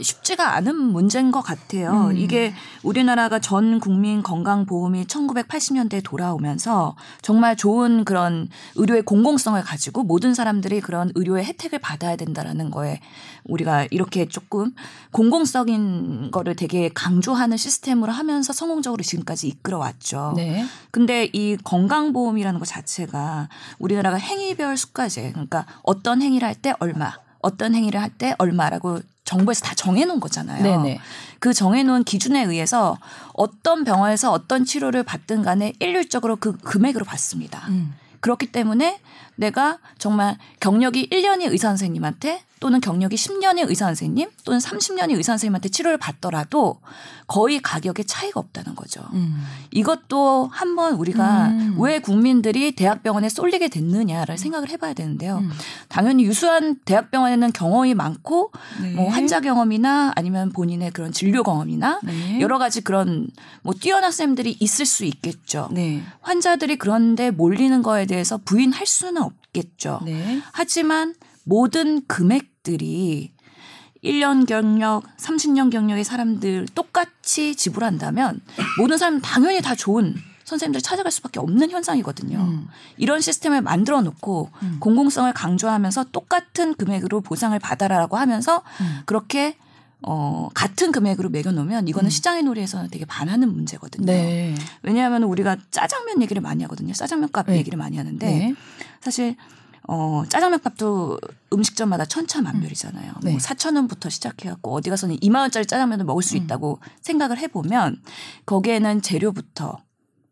쉽지가 않은 문제인 것 같아요. 음. 이게 우리나라가 전 국민 건강보험이 1980년대에 돌아오면서 정말 좋은 그런 의료의 공공성을 가지고 모든 사람들이 그런 의료의 혜택을 받아야 된다라는 거에 우리가 이렇게 조금 공공성인 거를 되게 강조하는 시스템으로 하면서 성공적으로 지금까지 이끌어 왔죠. 네. 근데 이 건강보험이라는 것 자체가 우리나라가 행위별 수가제 그러니까 어떤 행위를 할 때 얼마 어떤 행위를 할 때 얼마라고 정부에서 다 정해놓은 거잖아요. 네네. 그 정해놓은 기준에 의해서 어떤 병원에서 어떤 치료를 받든 간에 일률적으로 그 금액으로 받습니다. 음. 그렇기 때문에 내가 정말 경력이 1년의 의사 선생님한테 또는 경력이 10년의 의사 선생님 또는 30년의 의사 선생님한테 치료를 받더라도 거의 가격에 차이가 없다는 거죠. 음. 이것도 한번 우리가 음. 왜 국민들이 대학병원에 쏠리게 됐느냐를 생각을 해봐야 되는데요. 음. 당연히 유수한 대학병원에는 경험이 많고 네. 뭐 환자 경험이나 아니면 본인의 그런 진료 경험이나 네. 여러 가지 그런 뭐 뛰어난 쌤들이 있을 수 있겠죠. 네. 환자들이 그런데 몰리는 거에 대해서 부인할 수는 없겠죠. 네. 하지만 모든 금액들이 1년 경력, 30년 경력의 사람들 똑같이 지불한다면 모든 사람 당연히 다 좋은 선생님들 찾아갈 수밖에 없는 현상이거든요. 음. 이런 시스템을 만들어 놓고 음. 공공성을 강조하면서 똑같은 금액으로 보상을 받아라라고 하면서 음. 그렇게 어 같은 금액으로 매겨 놓으면 이거는 시장의 놀이에서는 되게 반하는 문제거든요. 네. 왜냐하면 우리가 짜장면 얘기를 많이 하거든요. 짜장면 값 네. 얘기를 많이 하는데 네. 사실 어 짜장면 값도 음식점마다 천차만별이잖아요. 네. 뭐 4천 원부터 시작해갖고 어디 가서는 2만 원짜리 짜장면을 먹을 수 음. 있다고 생각을 해보면 거기에는 재료부터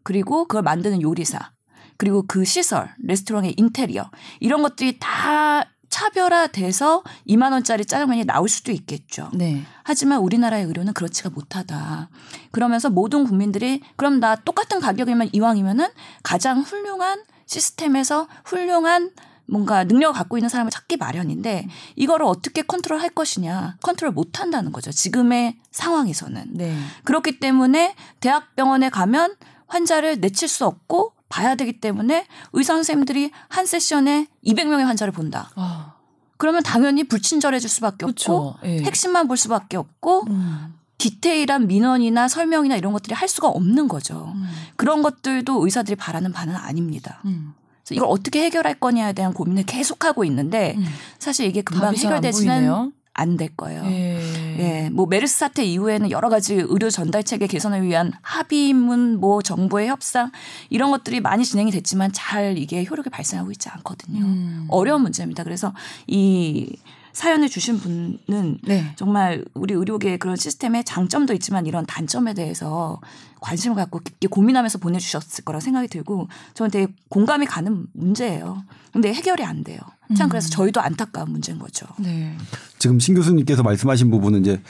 그리고 그걸 만드는 요리사 그리고 그 시설 레스토랑의 인테리어 이런 것들이 다 차별화돼서 2만 원짜리 짜장면이 나올 수도 있겠죠. 네. 하지만 우리나라의 의료는 그렇지가 못하다. 그러면서 모든 국민들이 그럼 나 똑같은 가격이면 이왕이면은 가장 훌륭한 시스템에서 훌륭한 뭔가 능력을 갖고 있는 사람을 찾기 마련인데 이거를 어떻게 컨트롤 할 것이냐. 컨트롤 못 한다는 거죠. 지금의 상황에서는. 네. 그렇기 때문에 대학병원에 가면 환자를 내칠 수 없고 봐야 되기 때문에 의사 선생님들이 한 세션에 200명의 환자를 본다. 아. 그러면 당연히 불친절해질 수밖에 없고 그렇죠. 예. 핵심만 볼 수밖에 없고 음. 디테일한 민원이나 설명이나 이런 것들이 할 수가 없는 거죠. 음. 그런 것들도 의사들이 바라는 바는 아닙니다. 음. 그래서 이걸 어떻게 해결할 거냐에 대한 고민을 계속하고 있는데 음. 사실 이게 금방 해결되지는. 안 될 거예요. 예. 예, 뭐 메르스 사태 이후에는 여러 가지 의료 전달 체계 개선을 위한 합의문, 뭐 정부의 협상 이런 것들이 많이 진행이 됐지만 잘 이게 효력이 발생하고 있지 않거든요. 음. 어려운 문제입니다. 그래서 이 사연을 주신 분은 네. 정말 우리 의료계의 그런 시스템의 장점도 있지만 이런 단점에 대해서 관심을 갖고 깊게 고민하면서 보내주셨을 거라 생각이 들고 저는 되게 공감이 가는 문제예요. 근데 해결이 안 돼요. 참 그래서 저희도 안타까운 문제인 거죠. 네. 지금 신 교수님께서 말씀하신 부분은 이제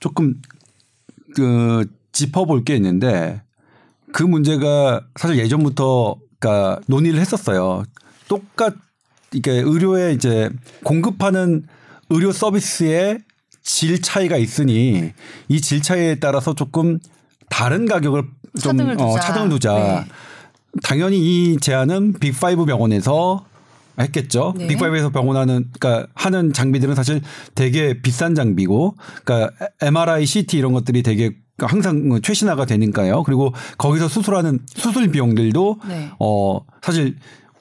조금 그 짚어볼 게 있는데 그 문제가 사실 예전부터 그러니까 논의를 했었어요. 똑같 이게 의료에 이제 공급하는 의료 서비스의 질 차이가 있으니 이질 차이에 따라서 조금 다른 가격을 좀 차등을 두자. 어, 차등을 두자. 네. 당연히 이 제안은 빅5 병원에서 했겠죠. 네. 빅5에서 병원하는 그러니까 하는 장비들은 사실 되게 비싼 장비고 그러니까 MRI, CT 이런 것들이 되게 항상 최신화가 되니까요. 그리고 거기서 수술하는 수술 비용들도 네. 어 사실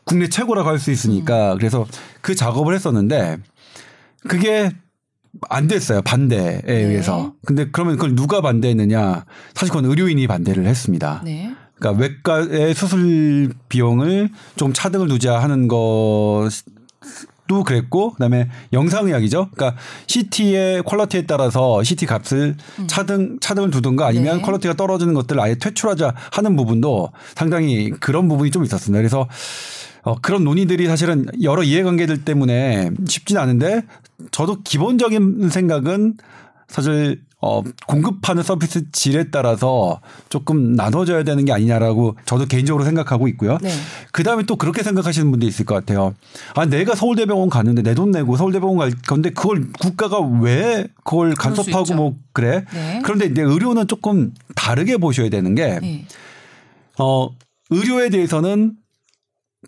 국내 최고라고 할수 음. 있으니까 그래서 그 작업을 했었는데 그게 안 됐어요. 반대에 의해서. 근데 그러면 그걸 누가 반대했느냐? 사실 그건 의료인이 반대를 했습니다. 네. 그러니까 외과의 수술 비용을 좀 차등을 두자 하는 것도 그랬고 그다음에 영상의학이죠. 그러니까 CT의 quality에 따라서 CT 값을 차등 차등을 두든가 아니면 네. quality가 떨어지는 것들을 아예 퇴출하자 하는 부분도 상당히 그런 부분이 좀 있었습니다. 그래서 어, 그런 논의들이 사실은 여러 이해관계들 때문에 쉽진 않은데 저도 기본적인 생각은 사실 어, 공급하는 서비스 질에 따라서 조금 나눠져야 되는 게 아니냐라고 저도 개인적으로 생각하고 있고요. 네. 그 다음에 또 그렇게 생각하시는 분도 있을 것 같아요. 아, 내가 서울대병원 갔는데 내 돈 내고 서울대병원 갈 건데 그걸 국가가 왜 그걸 간섭하고. 뭐 그래? 네. 그런데 이제 의료는 조금 다르게 보셔야 되는 게 네. 어, 의료에 대해서는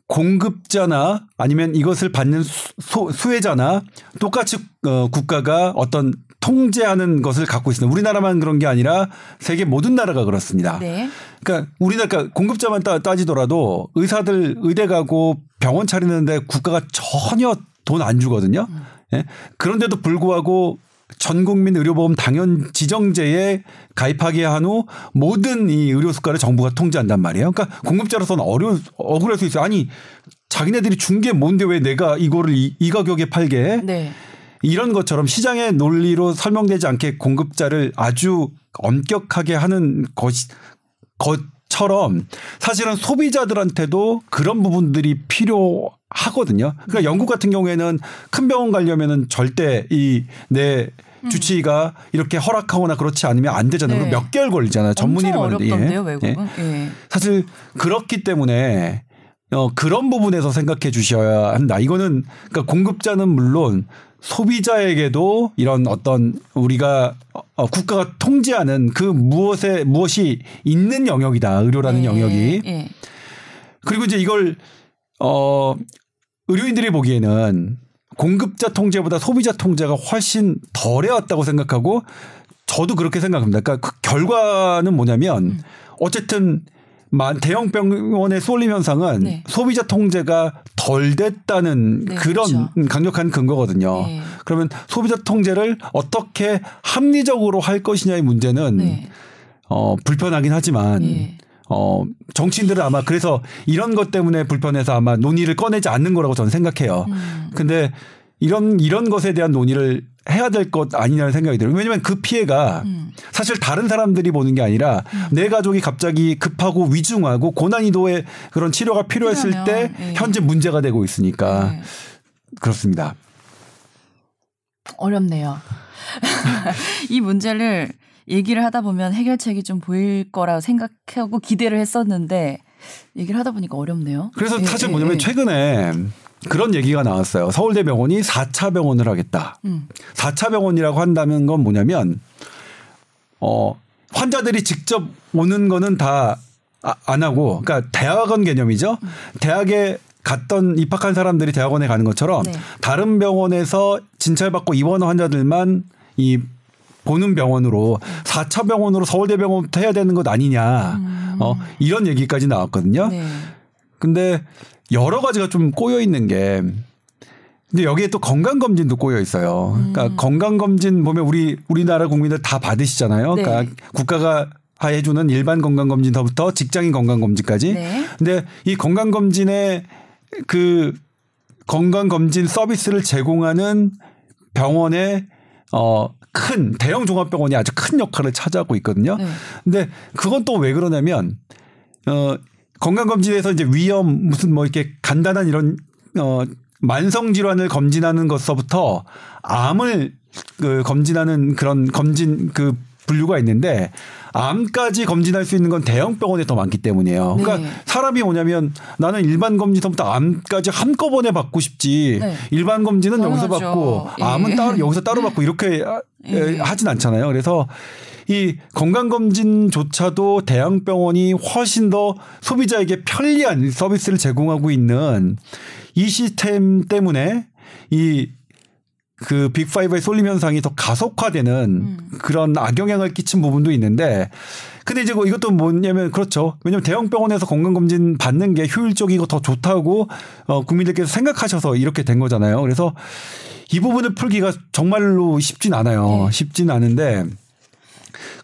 공급자나 아니면 이것을 받는 수, 회자나 똑같이 어, 국가가 어떤 통제하는 것을 갖고 있습니다. 우리나라만 그런 게 아니라 세계 모든 나라가 그렇습니다. 네. 그러니까 우리나라 그러니까 공급자만 따, 따지더라도 의사들 의대 가고 병원 차리는데 국가가 전혀 돈 안 주거든요. 예? 그런데도 불구하고 전 국민 의료보험 당연 지정제에 가입하게 한 후 모든 이 의료 수가를 정부가 통제한단 말이에요. 그러니까 공급자로서는 어려 억울할 수 있어요. 아니 자기네들이 준 게 뭔데 왜 내가 이거를 이, 이 가격에 팔게 해? 네. 이런 것처럼 시장의 논리로 설명되지 않게 공급자를 아주 엄격하게 하는 것이 것처럼 사실은 소비자들한테도 그런 부분들이 필요 하거든요. 그러니까 영국 같은 경우에는 큰 병원 가려면은 절대 이내 주치의가 이렇게 허락하거나 그렇지 않으면 안 되잖아요. 네. 몇 개월 걸리잖아요. 전문 엄청 이름 하는데. 어렵던데요, 예. 외국은. 예. 사실 그렇기 때문에 어 그런 부분에서 생각해 주셔야 한다. 이거는 그러니까 공급자는 물론 소비자에게도 이런 어떤 우리가 어 국가가 통제하는 그 무엇에 무엇이 있는 영역이다. 의료라는 예. 영역이. 예. 그리고 이제 이걸 어 의료인들이 보기에는 공급자 통제보다 소비자 통제가 훨씬 덜해왔다고 생각하고 저도 그렇게 생각합니다. 그러니까 그 결과는 뭐냐면 어쨌든 만- 대형 병원의 쏠림 현상은 네. 소비자 통제가 덜 됐다는 네, 그런 그렇죠. 강력한 근거거든요. 네. 그러면 소비자 통제를 어떻게 합리적으로 할 것이냐의 문제는 네. 어 불편하긴 하지만 예. 어, 정치인들은 아마 그래서 이런 것 때문에 불편해서 아마 논의를 꺼내지 않는 거라고 저는 생각해요. 음. 근데 이런, 이런 것에 대한 논의를 해야 될 것 아니냐는 생각이 들어요. 왜냐면 그 피해가 음. 사실 다른 사람들이 보는 게 아니라 내 가족이 갑자기 급하고 위중하고 고난이도의 그런 치료가 필요했을 필요하면, 때 예. 현재 문제가 되고 있으니까 네. 그렇습니다. 어렵네요. 이 문제를 얘기를 하다 보면 해결책이 좀 보일 거라 생각하고 기대를 했었는데 얘기를 하다 보니까 어렵네요. 그래서 예, 사실 예, 뭐냐면 예. 최근에 그런 얘기가 나왔어요. 서울대병원이 4차 병원을 하겠다. 음. 4차 병원이라고 한다는 건 뭐냐면 어 환자들이 직접 오는 거는 다안 하고 그러니까 대학원 개념이죠. 대학에 갔던 입학한 사람들이 대학원에 가는 것처럼 네. 다른 병원에서 진찰받고 입원 환자들만 이 보는 병원으로 4차 병원으로 서울대병원부터 해야 되는 것 아니냐. 어 이런 얘기까지 나왔거든요. 네. 근데 여러 가지가 좀 꼬여 있는 게 근데 여기에 또 건강 검진도 꼬여 있어요. 음. 그러니까 건강 검진 보면 우리 우리나라 국민들 다 받으시잖아요. 네. 그러니까 국가가 해주는 일반 건강 검진서부터 직장인 건강 검진까지. 네. 근데 이 건강 검진의 그 건강 검진 서비스를 제공하는 병원의 어 큰 대형 종합병원이 아주 큰 역할을 차지하고 있거든요. 네. 근데 그건 또 왜 그러냐면 어 건강검진에서 이제 위험 무슨 뭐 이렇게 간단한 이런 어 만성 질환을 검진하는 것서부터 암을 그 검진하는 그런 검진 그 분류가 있는데 암까지 검진할 수 있는 건 대형 병원에 더 많기 때문이에요. 그러니까 네. 사람이 뭐냐면 나는 일반 검진서부터 암까지 한꺼번에 받고 싶지. 네. 일반 검진은 여기서 당연하죠. 받고 예. 암은 따로 여기서 따로 받고 이렇게 예. 하진 않잖아요. 그래서 이 건강검진조차도 대형병원이 훨씬 더 소비자에게 편리한 서비스를 제공하고 있는 이 시스템 때문에 이 그 빅5의 쏠림 현상이 더 가속화되는 음. 그런 악영향을 끼친 부분도 있는데 근데 이제 뭐 이것도 뭐냐면 그렇죠. 왜냐면 대형 병원에서 건강검진 받는 게 효율적이고 더 좋다고 어, 국민들께서 생각하셔서 이렇게 된 거잖아요. 그래서 이 부분을 풀기가 정말로 쉽진 않아요. 네. 쉽진 않은데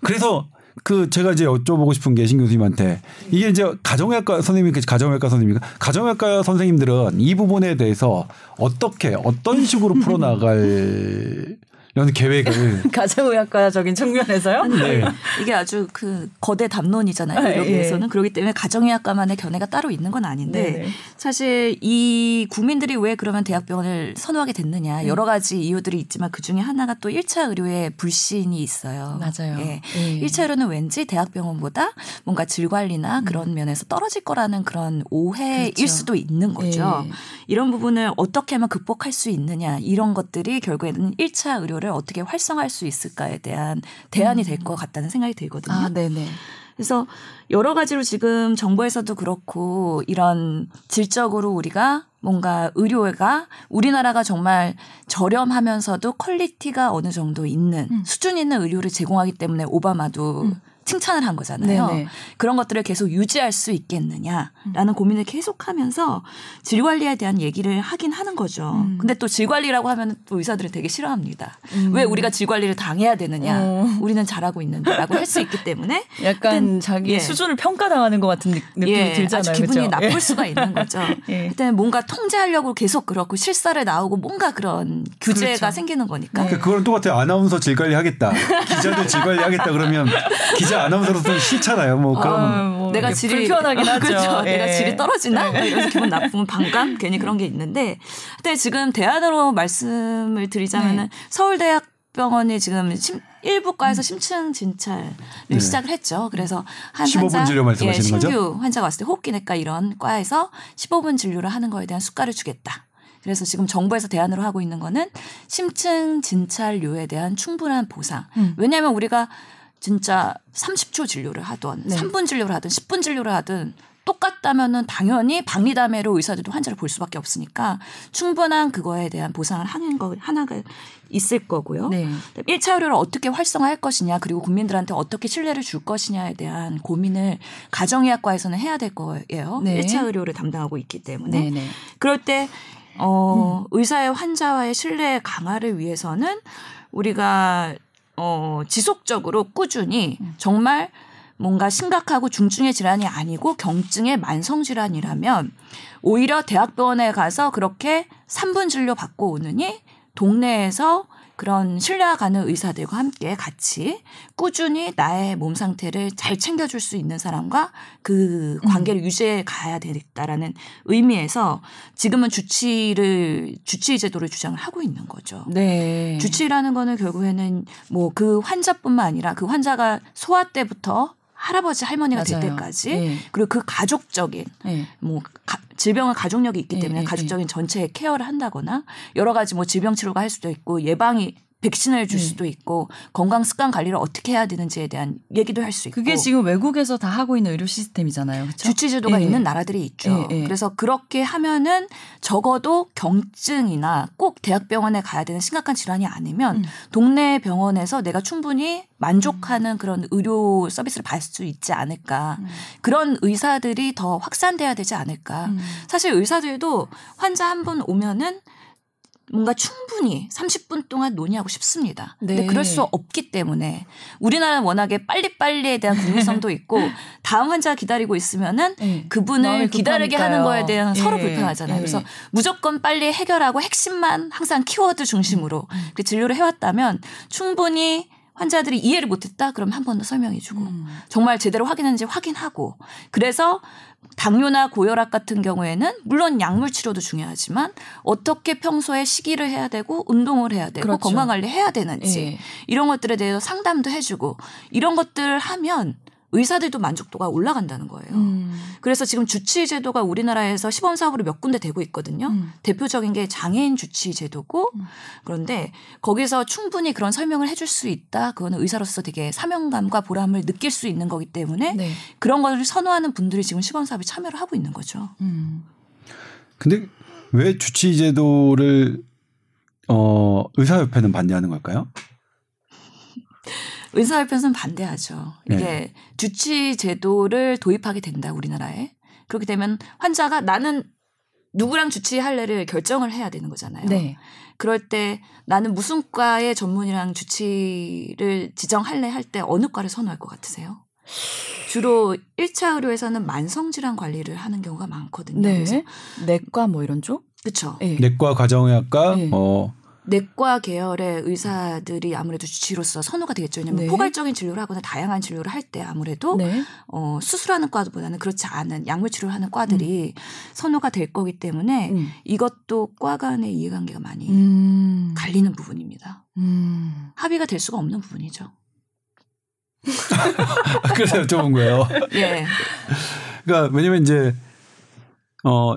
그래서 그 제가 이제 여쭤보고 싶은 게 신 교수님한테 이게 이제 가정의학과 선생님이 그 가정의학과 선생님이 가정의학과 선생님들은 이 부분에 대해서 어떻게 어떤 식으로 풀어나갈 이런 계획을 가정의학과적인 측면에서요? 네. 이게 아주 그 거대 담론이잖아요. 아, 여기에서는 예. 그렇기 때문에 가정의학과만의 견해가 따로 있는 건 아닌데 네네. 사실 이 국민들이 왜 그러면 대학병원을 선호하게 됐느냐 여러 가지 이유들이 있지만 그 중에 하나가 또 1차 의료의 불신이 있어요. 맞아요. 예. 예. 1차 의료는 왠지 대학병원보다 뭔가 질 관리나 그런 면에서 떨어질 거라는 그런 오해일 그렇죠. 수도 있는 거죠. 예. 이런 부분을 어떻게 하면 극복할 수 있느냐 이런 것들이 결국에는 1차 의료를 어떻게 활성화할 수 있을까에 대한 대안이 될 것 같다는 생각이 들거든요. 아, 네네. 그래서 여러 가지로 지금 정부에서도 그렇고 이런 질적으로 우리가 뭔가 의료가 우리나라가 정말 저렴하면서도 quality가 어느 정도 있는 음. 수준 있는 의료를 제공하기 때문에 오바마도 칭찬을 한 거잖아요. 네네. 그런 것들을 계속 유지할 수 있겠느냐라는 고민을 계속하면서 질 관리에 대한 얘기를 하긴 하는 거죠. 음. 근데 또 질 관리라고 하면 또 의사들은 되게 싫어합니다. 왜 우리가 질 관리를 당해야 되느냐? 어. 우리는 잘하고 있는데라고 할 수 있기 때문에 약간 하여튼, 자기 예. 수준을 평가당하는 것 같은 느- 느낌이 예, 들잖아요. 아주 기분이 그죠? 나쁠 예. 수가 있는 거죠. 예. 그때 뭔가 통제하려고 계속 그렇고 실사를 나오고 뭔가 그런 규제가 그렇죠. 생기는 거니까. 그러니까 그거랑 똑같아요. 아나운서 질 관리 하겠다. 기자들 질 관리 하겠다 그러면 기자 아나운서로서 싫잖아요. 뭐 그런 아, 뭐 내가 질이 불편하긴 하죠. 그렇죠. 예. 내가 질이 떨어지나? 막 이러면서 기분 나쁘면 반감 괜히 그런 게 있는데 근데 지금 대안으로 말씀을 드리자면은 네. 서울대학 병원이 지금 심, 일부과에서 심층 진찰을 네. 시작을 했죠. 그래서 한 15분 환자, 진료 말씀하시는 예, 거죠? 신규 환자가 왔을 때 호흡기내과 이런 과에서 15분 진료를 하는 거에 대한 수가를 주겠다. 그래서 지금 정부에서 대안으로 하고 있는 거는 심층 진찰료에 대한 충분한 보상. 음. 왜냐하면 우리가 진짜 30초 진료를 하던 네. 3분 진료를 하든 10분 진료를 하든 똑같다면은 당연히 박리담회로 의사들도 환자를 볼 수밖에 없으니까 충분한 그거에 대한 보상을 하는 거 하나가 있을 거고요. 네. 1차 의료를 어떻게 활성화할 것이냐 그리고 국민들한테 어떻게 신뢰를 줄 것이냐에 대한 고민을 가정의학과에서는 해야 될 거예요. 네. 1차 의료를 담당하고 있기 때문에 네네. 그럴 때 어, 의사의 환자와의 신뢰 강화를 위해서는 우리가 어, 지속적으로 꾸준히 정말 뭔가 심각하고 중증의 질환이 아니고 경증의 만성 질환이라면 오히려 대학병원에 가서 그렇게 3분 진료 받고 오느니 동네에서 그런 신뢰가 가는 의사들과 함께 같이 꾸준히 나의 몸 상태를 잘 챙겨줄 수 있는 사람과 그 관계를 유지해 가야 되겠다라는 의미에서 지금은 주치를 주치 제도를 주장을 하고 있는 거죠. 네. 주치라는 거는 결국에는 뭐 그 환자뿐만 아니라 그 환자가 소아 때부터 할아버지 할머니가 될 맞아요. 때까지 예. 그리고 그 가족적인 네. 뭐 가- 질병은 가족력이 있기 예, 때문에 예, 가족적인 전체의 케어를 한다거나 여러 가지 뭐 질병 치료가 할 수도 있고 예방이 백신을 줄 예. 수도 있고 건강 습관 관리를 어떻게 해야 되는지에 대한 얘기도 할 수 있고 그게 지금 외국에서 다 하고 있는 의료 시스템이잖아요. 그렇죠? 주치 제도가 예. 있는 나라들이 있죠. 예, 예. 그래서 그렇게 하면은 적어도 경증이나 꼭 대학병원에 가야 되는 심각한 질환이 아니면 음. 동네 병원에서 내가 충분히 만족하는 그런 의료 서비스를 받을 수 있지 않을까. 음. 그런 의사들이 더 확산돼야 되지 않을까. 음. 사실 의사들도 환자 한 분 오면은 뭔가 충분히 30분 동안 논의하고 싶습니다. 근데 네. 그럴 수 없기 때문에 우리나라는 워낙에 빨리빨리에 대한 국민성도 있고 다음 환자 기다리고 있으면은 네. 그분을 기다리게. 하는 거에 대한 서로 예, 불편하잖아요. 예. 그래서 무조건 빨리 해결하고 핵심만 항상 키워드 중심으로 음. 그 진료를 해왔다면 충분히 환자들이 이해를 못했다 그럼 한 번 더 설명해주고 음. 정말 제대로 확인했는지 확인하고 그래서 당뇨나 고혈압 같은 경우에는 물론 약물 치료도 중요하지만 어떻게 평소에 식이를 해야 되고 운동을 해야 되고 그렇죠. 건강 관리 해야 되는지 예. 이런 것들에 대해서 상담도 해주고 이런 것들을 하면 의사들도 만족도가 올라간다는 거예요. 음. 그래서 지금 주치 제도가 우리나라에서 시범 사업으로 몇 군데 되고 있거든요. 음. 대표적인 게 장애인 주치 제도고 음. 그런데 거기서 충분히 그런 설명을 해줄 수 있다. 그거는 의사로서 되게 사명감과 보람을 느낄 수 있는 거기 때문에 네. 그런 것을 선호하는 분들이 지금 시범 사업에 참여를 하고 있는 거죠. 음. 근데 왜 주치 제도를 어 의사협회는 반대하는 걸까요? 의사협회에서는 반대하죠. 이게 네. 주치 제도를 도입하게 된다 우리나라에. 그렇게 되면 환자가 나는 누구랑 주치할래를 결정을 해야 되는 거잖아요. 네. 그럴 때 나는 무슨 과의 전문이랑 주치를 지정할래 할 때 어느 과를 선호할 것 같으세요? 주로 1차 의료에서는 만성질환 관리를 하는 경우가 많거든요. 네. 그래서 내과 뭐 이런 쪽? 그렇죠. 네. 내과 가정의학과 네. 어 내과 계열의 의사들이 아무래도 주치로서 선호가 되겠죠. 왜냐하면 네. 포괄적인 진료를 하거나 다양한 진료를 할 때 아무래도 네. 어, 수술하는 과보다는 그렇지 않은 약물 치료를 하는 과들이 선호가 될 거기 때문에 음. 이것도 과 간의 이해관계가 많이 음. 갈리는 부분입니다. 음. 합의가 될 수가 없는 부분이죠. 그래서 여쭤본 거예요. 예. 그러니까 왜냐면 이제 어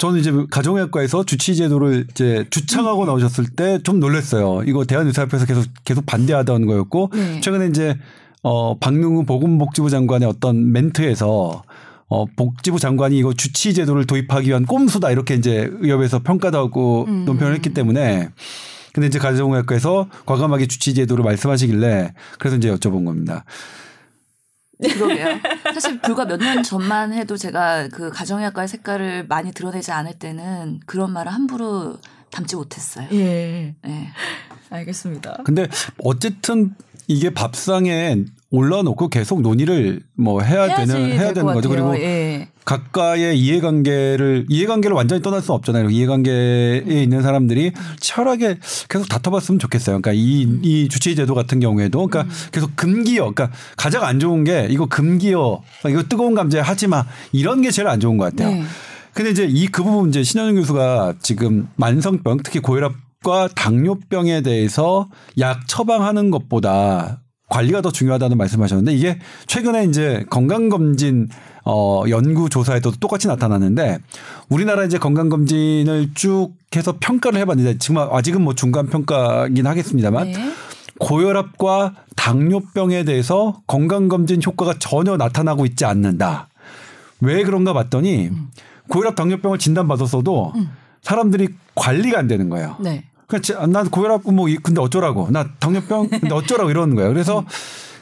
저는 이제 가정의학과에서 주치 제도를 이제 주창하고 나오셨을 때 좀 놀랐어요. 이거 대한의사협회에서 계속 계속 반대하던 거였고 네. 최근에 이제 어 박능우 보건복지부 장관의 어떤 멘트에서 어 복지부 장관이 이거 주치 제도를 도입하기 위한 꼼수다 이렇게 이제 의협에서 평가도 하고 음. 논평을 했기 때문에 근데 이제 가정의학과에서 과감하게 주치 제도를 말씀하시길래 그래서 이제 여쭤본 겁니다. 그러게요. 사실 불과 몇 년 전만 해도 제가 그 가정의학과의 색깔을 많이 드러내지 않을 때는 그런 말을 함부로 담지 못했어요. 예. 네. 알겠습니다. 근데 어쨌든 이게 밥상에 올라놓고 계속 논의를 뭐 해야 되는 해야 될 되는 것 거죠. 그리고 예. 각가의 이해관계를 이해관계를 완전히 떠날 수는 없잖아요. 이해관계에 있는 사람들이 치열하게 계속 다퉈봤으면 좋겠어요. 그러니까 이, 이 주치의 제도 같은 경우에도 그러니까 계속 금기어, 그러니까 가장 안 좋은 게 이거 금기어, 이거 뜨거운 감자 하지 마 이런 게 제일 안 좋은 것 같아요. 네. 근데 이제 이 그 부분 이제 신현영 교수가 지금 만성병 특히 고혈압 과 당뇨병에 대해서 약 처방하는 것보다 관리가 더 중요하다는 말씀하셨는데 이게 최근에 이제 건강검진 어 연구 조사에도 똑같이 나타났는데 우리나라 이제 건강검진을 쭉 해서 평가를 해봤는데 지금 아직은 뭐 중간 평가긴 하겠습니다만 네. 고혈압과 당뇨병에 대해서 건강검진 효과가 전혀 나타나고 있지 않는다. 왜 그런가 봤더니 고혈압 당뇨병을 진단받았어도 사람들이 관리가 안 되는 거예요. 네. 그러니까 난 고혈압 뭐 이- 근데 어쩌라고. 나 당뇨병 근데 어쩌라고 이러는 거예요. 그래서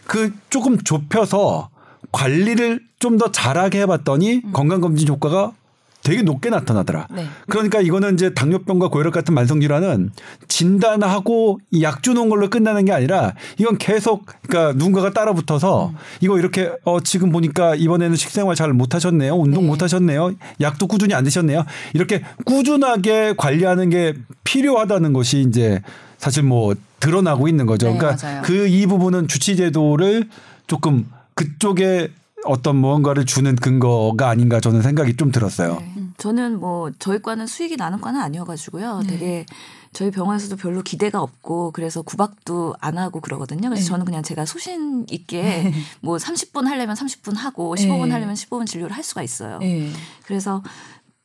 그 조금 좁혀서 관리를 좀 더 잘하게 해봤더니 건강검진 효과가 되게 높게 나타나더라. 네. 그러니까 이거는 이제 당뇨병과 고혈압 같은 만성 질환은 진단하고 약 주는 걸로 끝나는 게 아니라 이건 계속 그러니까 누군가가 따라붙어서 이거 이렇게 어 지금 보니까 이번에는 식생활 잘 못 하셨네요. 운동 네. 못 하셨네요. 약도 꾸준히 안 드셨네요. 이렇게 꾸준하게 관리하는 게 필요하다는 것이 이제 사실 뭐 드러나고 있는 거죠. 네, 그러니까. 그 이 부분은 주치제도를 조금 그쪽에 어떤 무언가를 주는 근거가 아닌가 저는 생각이 좀 들었어요. 네. 저는 뭐 저희 과는 수익이 나는 과는 아니어가지고요. 네. 되게 저희 병원에서도 별로 기대가 없고 그래서 구박도 안 하고 그러거든요. 그래서 네. 저는 그냥 제가 소신 있게 뭐 30분 하려면 30분 하고 15분 네. 하려면 15분 진료를 할 수가 있어요. 예. 그래서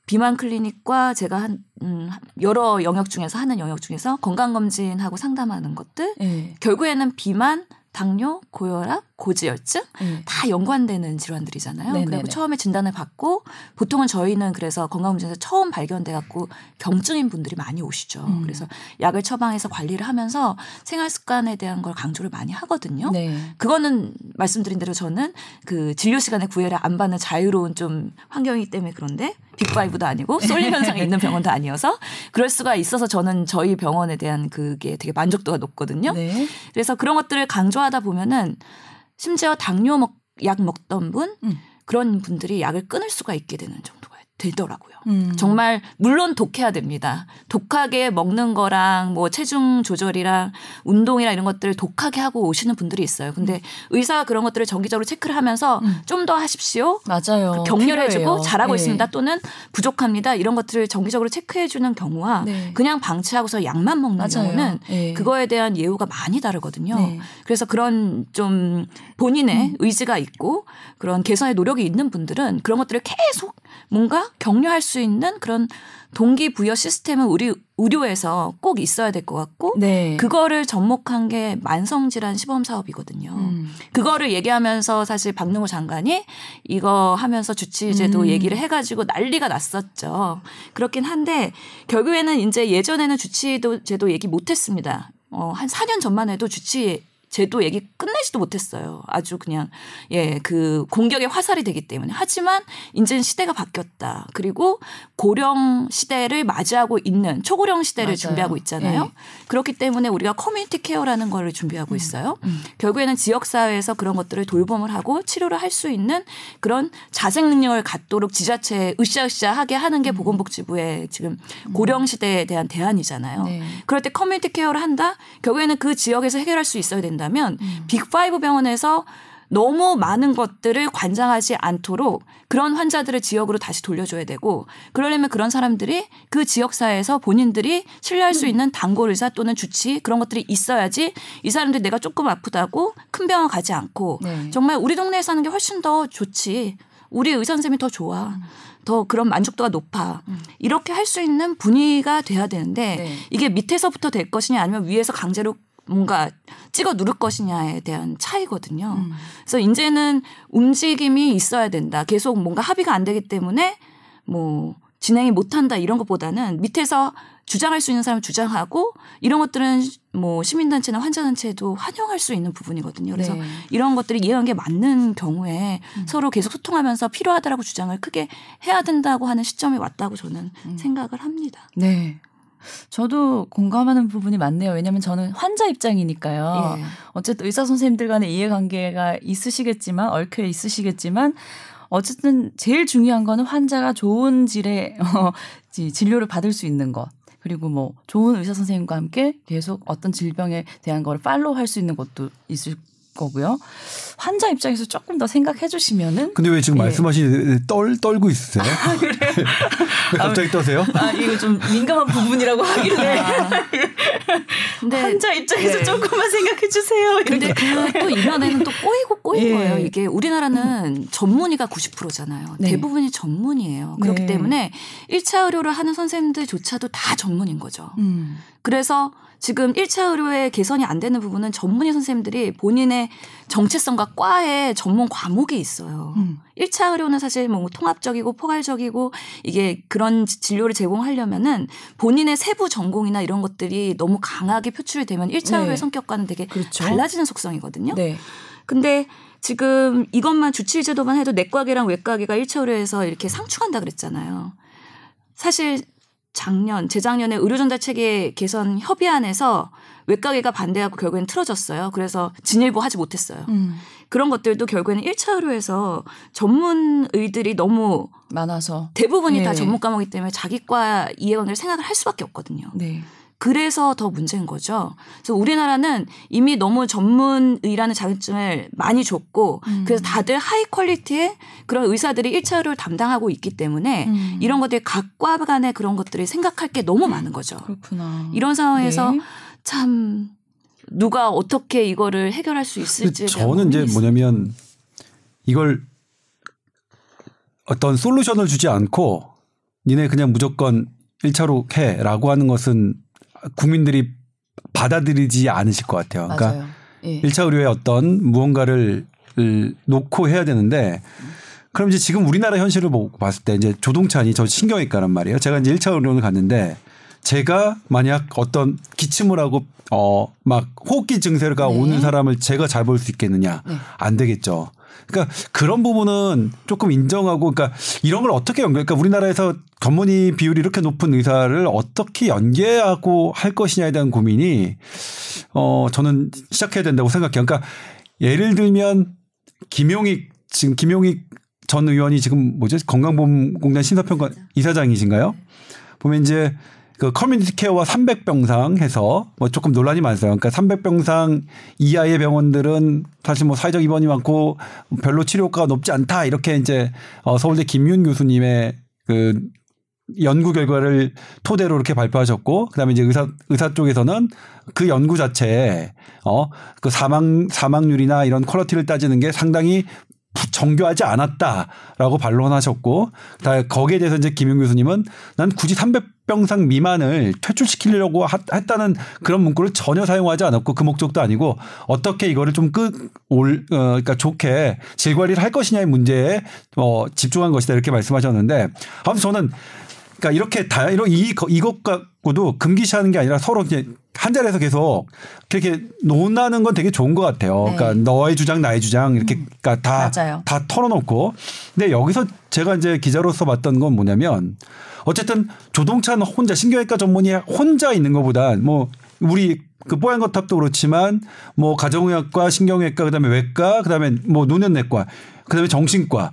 비만 클리닉과 제가 한 음, 여러 영역 중에서 하는 영역 중에서 건강 검진하고 상담하는 것들 예. 결국에는 비만, 당뇨, 고혈압, 고지혈증 예. 다 연관되는 질환들이잖아요. 네네네. 그리고 처음에 진단을 받고 보통은 저희는 그래서 건강검진에서 처음 발견돼 갖고 경증인 분들이 많이 오시죠. 음. 그래서 약을 처방해서 관리를 하면서 생활 습관에 대한 걸 강조를 많이 하거든요. 네. 그거는 말씀드린 대로 저는 그 진료 시간에 구애를 안 받는 자유로운 좀 환경이기 때문에 그런데 빅파이브도 아니고 쏠림 현상이 있는 병원도 아니어서 그럴 수가 있어서 저는 저희 병원에 대한 그게 되게 만족도가 높거든요. 네. 그래서 그런 것들을 강조하다 보면은 심지어 당뇨 먹, 약 먹던 분 음. 그런 분들이 약을 끊을 수가 있게 되는 정도가 되더라고요. 음. 정말 물론 독해야 됩니다. 독하게 먹는 거랑 뭐 체중 조절이랑 운동이랑 이런 것들을 독하게 하고 오시는 분들이 있어요. 근데 의사가 그런 것들을 정기적으로 체크를 하면서 음. 좀더 하십시오. 맞아요. 격려해주고 필요해요. 잘하고 예. 있습니다. 또는 부족합니다. 이런 것들을 정기적으로 체크해주는 경우와 네. 그냥 방치하고서 약만 먹는 맞아요. 경우는 예. 그거에 대한 예우가 많이 다르거든요. 네. 그래서 그런 좀 본인의 음. 의지가 있고 그런 개선의 노력이 있는 분들은 그런 것들을 계속 뭔가 격려할 수 있는 그런 동기부여 시스템은 우리 의료에서 꼭 있어야 될 것 같고 네. 그거를 접목한 게 만성질환 시범 사업이거든요. 음. 그거를 얘기하면서 사실 박능호 장관이 이거 하면서 주치제도 음. 얘기를 해가지고 난리가 났었죠. 그렇긴 한데 결국에는 이제 예전에는 주치제도 제도 얘기 못했습니다. 어, 한 4년 전만 해도 주치 제도 얘기 끝내지도 못했어요. 아주 그냥 예 그 공격의 화살이 되기 때문에 하지만 이제는 시대가 바뀌었다. 그리고 고령 시대를 맞이하고 있는 초고령 시대를 맞아요. 준비하고 있잖아요. 예. 그렇기 때문에 우리가 community care라는 거를 준비하고 있어요. 음. 결국에는 지역 사회에서 그런 것들을 돌봄을 하고 치료를 할 수 있는 그런 자생 능력을 갖도록 지자체에 으쌰으쌰하게 하는 게 음. 보건복지부의 지금 고령 시대에 대한 대안이잖아요. 네. 그럴 때 community care를 한다. 결국에는 그 지역에서 해결할 수 있어야 된다 면 음. 빅5 병원에서 너무 많은 것들을 관장하지 않도록 그런 환자들을 지역으로 다시 돌려줘야 되고 그러려면 그런 사람들이 그 지역사회에서 본인들이 신뢰할 음. 수 있는 단골 의사 또는 주치 그런 것들이 있어야지 이 사람들이 내가 조금 아프다고 큰 병원 가지 않고 네. 정말 우리 동네에 사는 게 훨씬 더 좋지 우리 의사 선생님이 더 좋아 음. 더 그런 만족도가 높아 이렇게 할 수 있는 분위기가 돼야 되는데 네. 이게 밑에서부터 될 것이냐 아니면 위에서 강제로 뭔가 찍어 누를 것이냐에 대한 차이거든요. 음. 그래서 이제는 움직임이 있어야 된다. 계속 뭔가 합의가 안 되기 때문에 뭐 진행이 못 한다 이런 것보다는 밑에서 주장할 수 있는 사람 은 주장하고 이런 것들은 뭐 시민단체나 환자단체도 환영할 수 있는 부분이거든요. 그래서 네. 이런 것들이 이해관계 맞는 경우에 서로 계속 소통하면서 필요하다라고 주장을 크게 해야 된다고 하는 시점이 왔다고 저는 생각을 합니다. 네. 저도 공감하는 부분이 많네요. 왜냐하면 저는 환자 입장이니까요. 예. 어쨌든 의사 선생님들 간의 이해관계가 있으시겠지만 얽혀 있으시겠지만 어쨌든 제일 중요한 거는 환자가 좋은 질의 어, 지- 진료를 받을 수 있는 것. 그리고 뭐 좋은 의사 선생님과 함께 계속 어떤 질병에 대한 거를 팔로우 할 수 있는 것도 있을 거고요. 환자 입장에서 조금 더 생각해 주시면은 근데 왜 지금 예. 말씀하시는 떨 떨고 있으세요? 왜 갑자기 떠세요? 아 이거 좀 민감한 부분이라고 하길래 근데 환자 입장에서 네. 조금만 생각해 주세요. 근데 그또 이면에는 또 꼬이고 꼬인 예. 거예요. 이게 우리나라는 전문의가 90%잖아요. 네. 대부분이 전문이에요. 그렇기 네. 때문에 1차 의료를 하는 선생님들조차도 다 전문인 거죠. 음. 그래서 지금 1차 의료의 개선이 안 되는 부분은 전문의 선생님들이 본인의 정체성과 과에 전문 과목이 있어요. 음. 1차 의료는 사실 뭐 통합적이고 포괄적이고 이게 그런 지- 진료를 제공하려면은 본인의 세부 전공이나 이런 것들이 너무 강하게 표출이 되면 1차 네. 의료의 성격과는 되게 그렇죠. 달라지는 속성이거든요. 네. 근데 지금 이것만 주치의 제도만 해도 내과계랑 외과계가 1차 의료에서 이렇게 상충한다 그랬잖아요. 사실 작년, 재작년에 의료전달 체계 개선 협의안에서 외과계가 반대하고 결국엔 틀어졌어요. 그래서 진일보 하지 못했어요. 음. 그런 것들도 결국에는 1차 의료에서 전문의들이 너무 많아서. 대부분이 다 네. 전문 과목이기 때문에 자기과 이해관계를 생각을 할 수밖에 없거든요. 네. 그래서 더 문제인 거죠. 그래서 우리나라는 이미 너무 전문의라는 자격증을 많이 줬고 음. 그래서 다들 high quality의 그런 의사들이 1차 의료를 담당하고 있기 때문에 음. 이런 것들이 각과 간의 그런 것들이 생각할 게 너무 많은 거죠. 그렇구나. 이런 상황에서 네. 참 누가 어떻게 이거를 해결할 수 대한 저는 이제. 뭐냐면 이걸 어떤 솔루션을 주지 않고 니네 그냥 무조건 1차로 해라고 하는 것은 국민들이 받아들이지 않으실 것 같아요. 그러니까. 예. 1차 의료에 어떤 무언가를 을 놓고 해야 되는데 그럼 이제 지금 우리나라 현실을 보고 봤을 때 이제 조동찬이 저 신경외과란 말이에요. 제가 이제 1차 의료원을 갔는데 제가 만약 어떤 기침을 하고 어 막 호흡기 증세가 네. 오는 사람을 제가 잘 볼 수 있겠느냐? 네. 안 되겠죠. 그러니까 그런 부분은 조금 인정하고 그러니까 이런 걸 어떻게 연결 그러니까 우리나라에서 전문의 비율이 이렇게 높은 의사를 어떻게 연계하고 할 것이냐에 대한 고민이 어 저는 시작해야 된다고 생각해요. 그러니까 예를 들면 김용익 지금 김용익 전 의원이 지금 뭐죠 건강보험공단 심사평가 이사장이신가요? 보면 이제 그 커뮤니티 케어와 300병상 해서 뭐 조금 논란이 많았어요. 그러니까 300병상 이하의 병원들은 사실 뭐 사회적 입원이 많고 별로 치료 효과가 높지 않다 이렇게 이제 어 서울대 김윤 교수님의 그 연구 결과를 토대로 이렇게 발표하셨고 그다음에 이제 의사 의사 쪽에서는 그 연구 자체에 어그 사망 사망률이나 이런 quality를 따지는 게 상당히 부- 정교하지 않았다라고 반론하셨고 다 거기에 대해서 이제 김용 교수님은 난 굳이 300병상 미만을 퇴출시키려고 하- 했다는 그런 문구를 전혀 사용하지 않았고 그 목적도 아니고 어떻게 이거를 좀 끌어올 어, 그러니까 좋게 질 관리를 할 것이냐의 문제에 어 집중한 것이다 이렇게 말씀하셨는데 아무튼 저는 그러니까 이렇게 다 이런 이 거- 이것 갖고도 금기시하는 게 아니라 서로 이제 한 자리에서 계속 그렇게 논하는 건 되게 좋은 것 같아요. 네. 그러니까 너의 주장, 나의 주장 이렇게 그러니까 다, 맞아요. 다 털어놓고. 근데 여기서 제가 이제 기자로서 봤던 건 뭐냐면 어쨌든 조동찬 혼자 신경외과 전문의 혼자 있는 것보다 뭐 우리 그 뽀얀 거탑도 그렇지만 뭐 가정의학과, 신경외과, 그다음에 외과, 그다음에 뭐 노년내과, 그다음에 정신과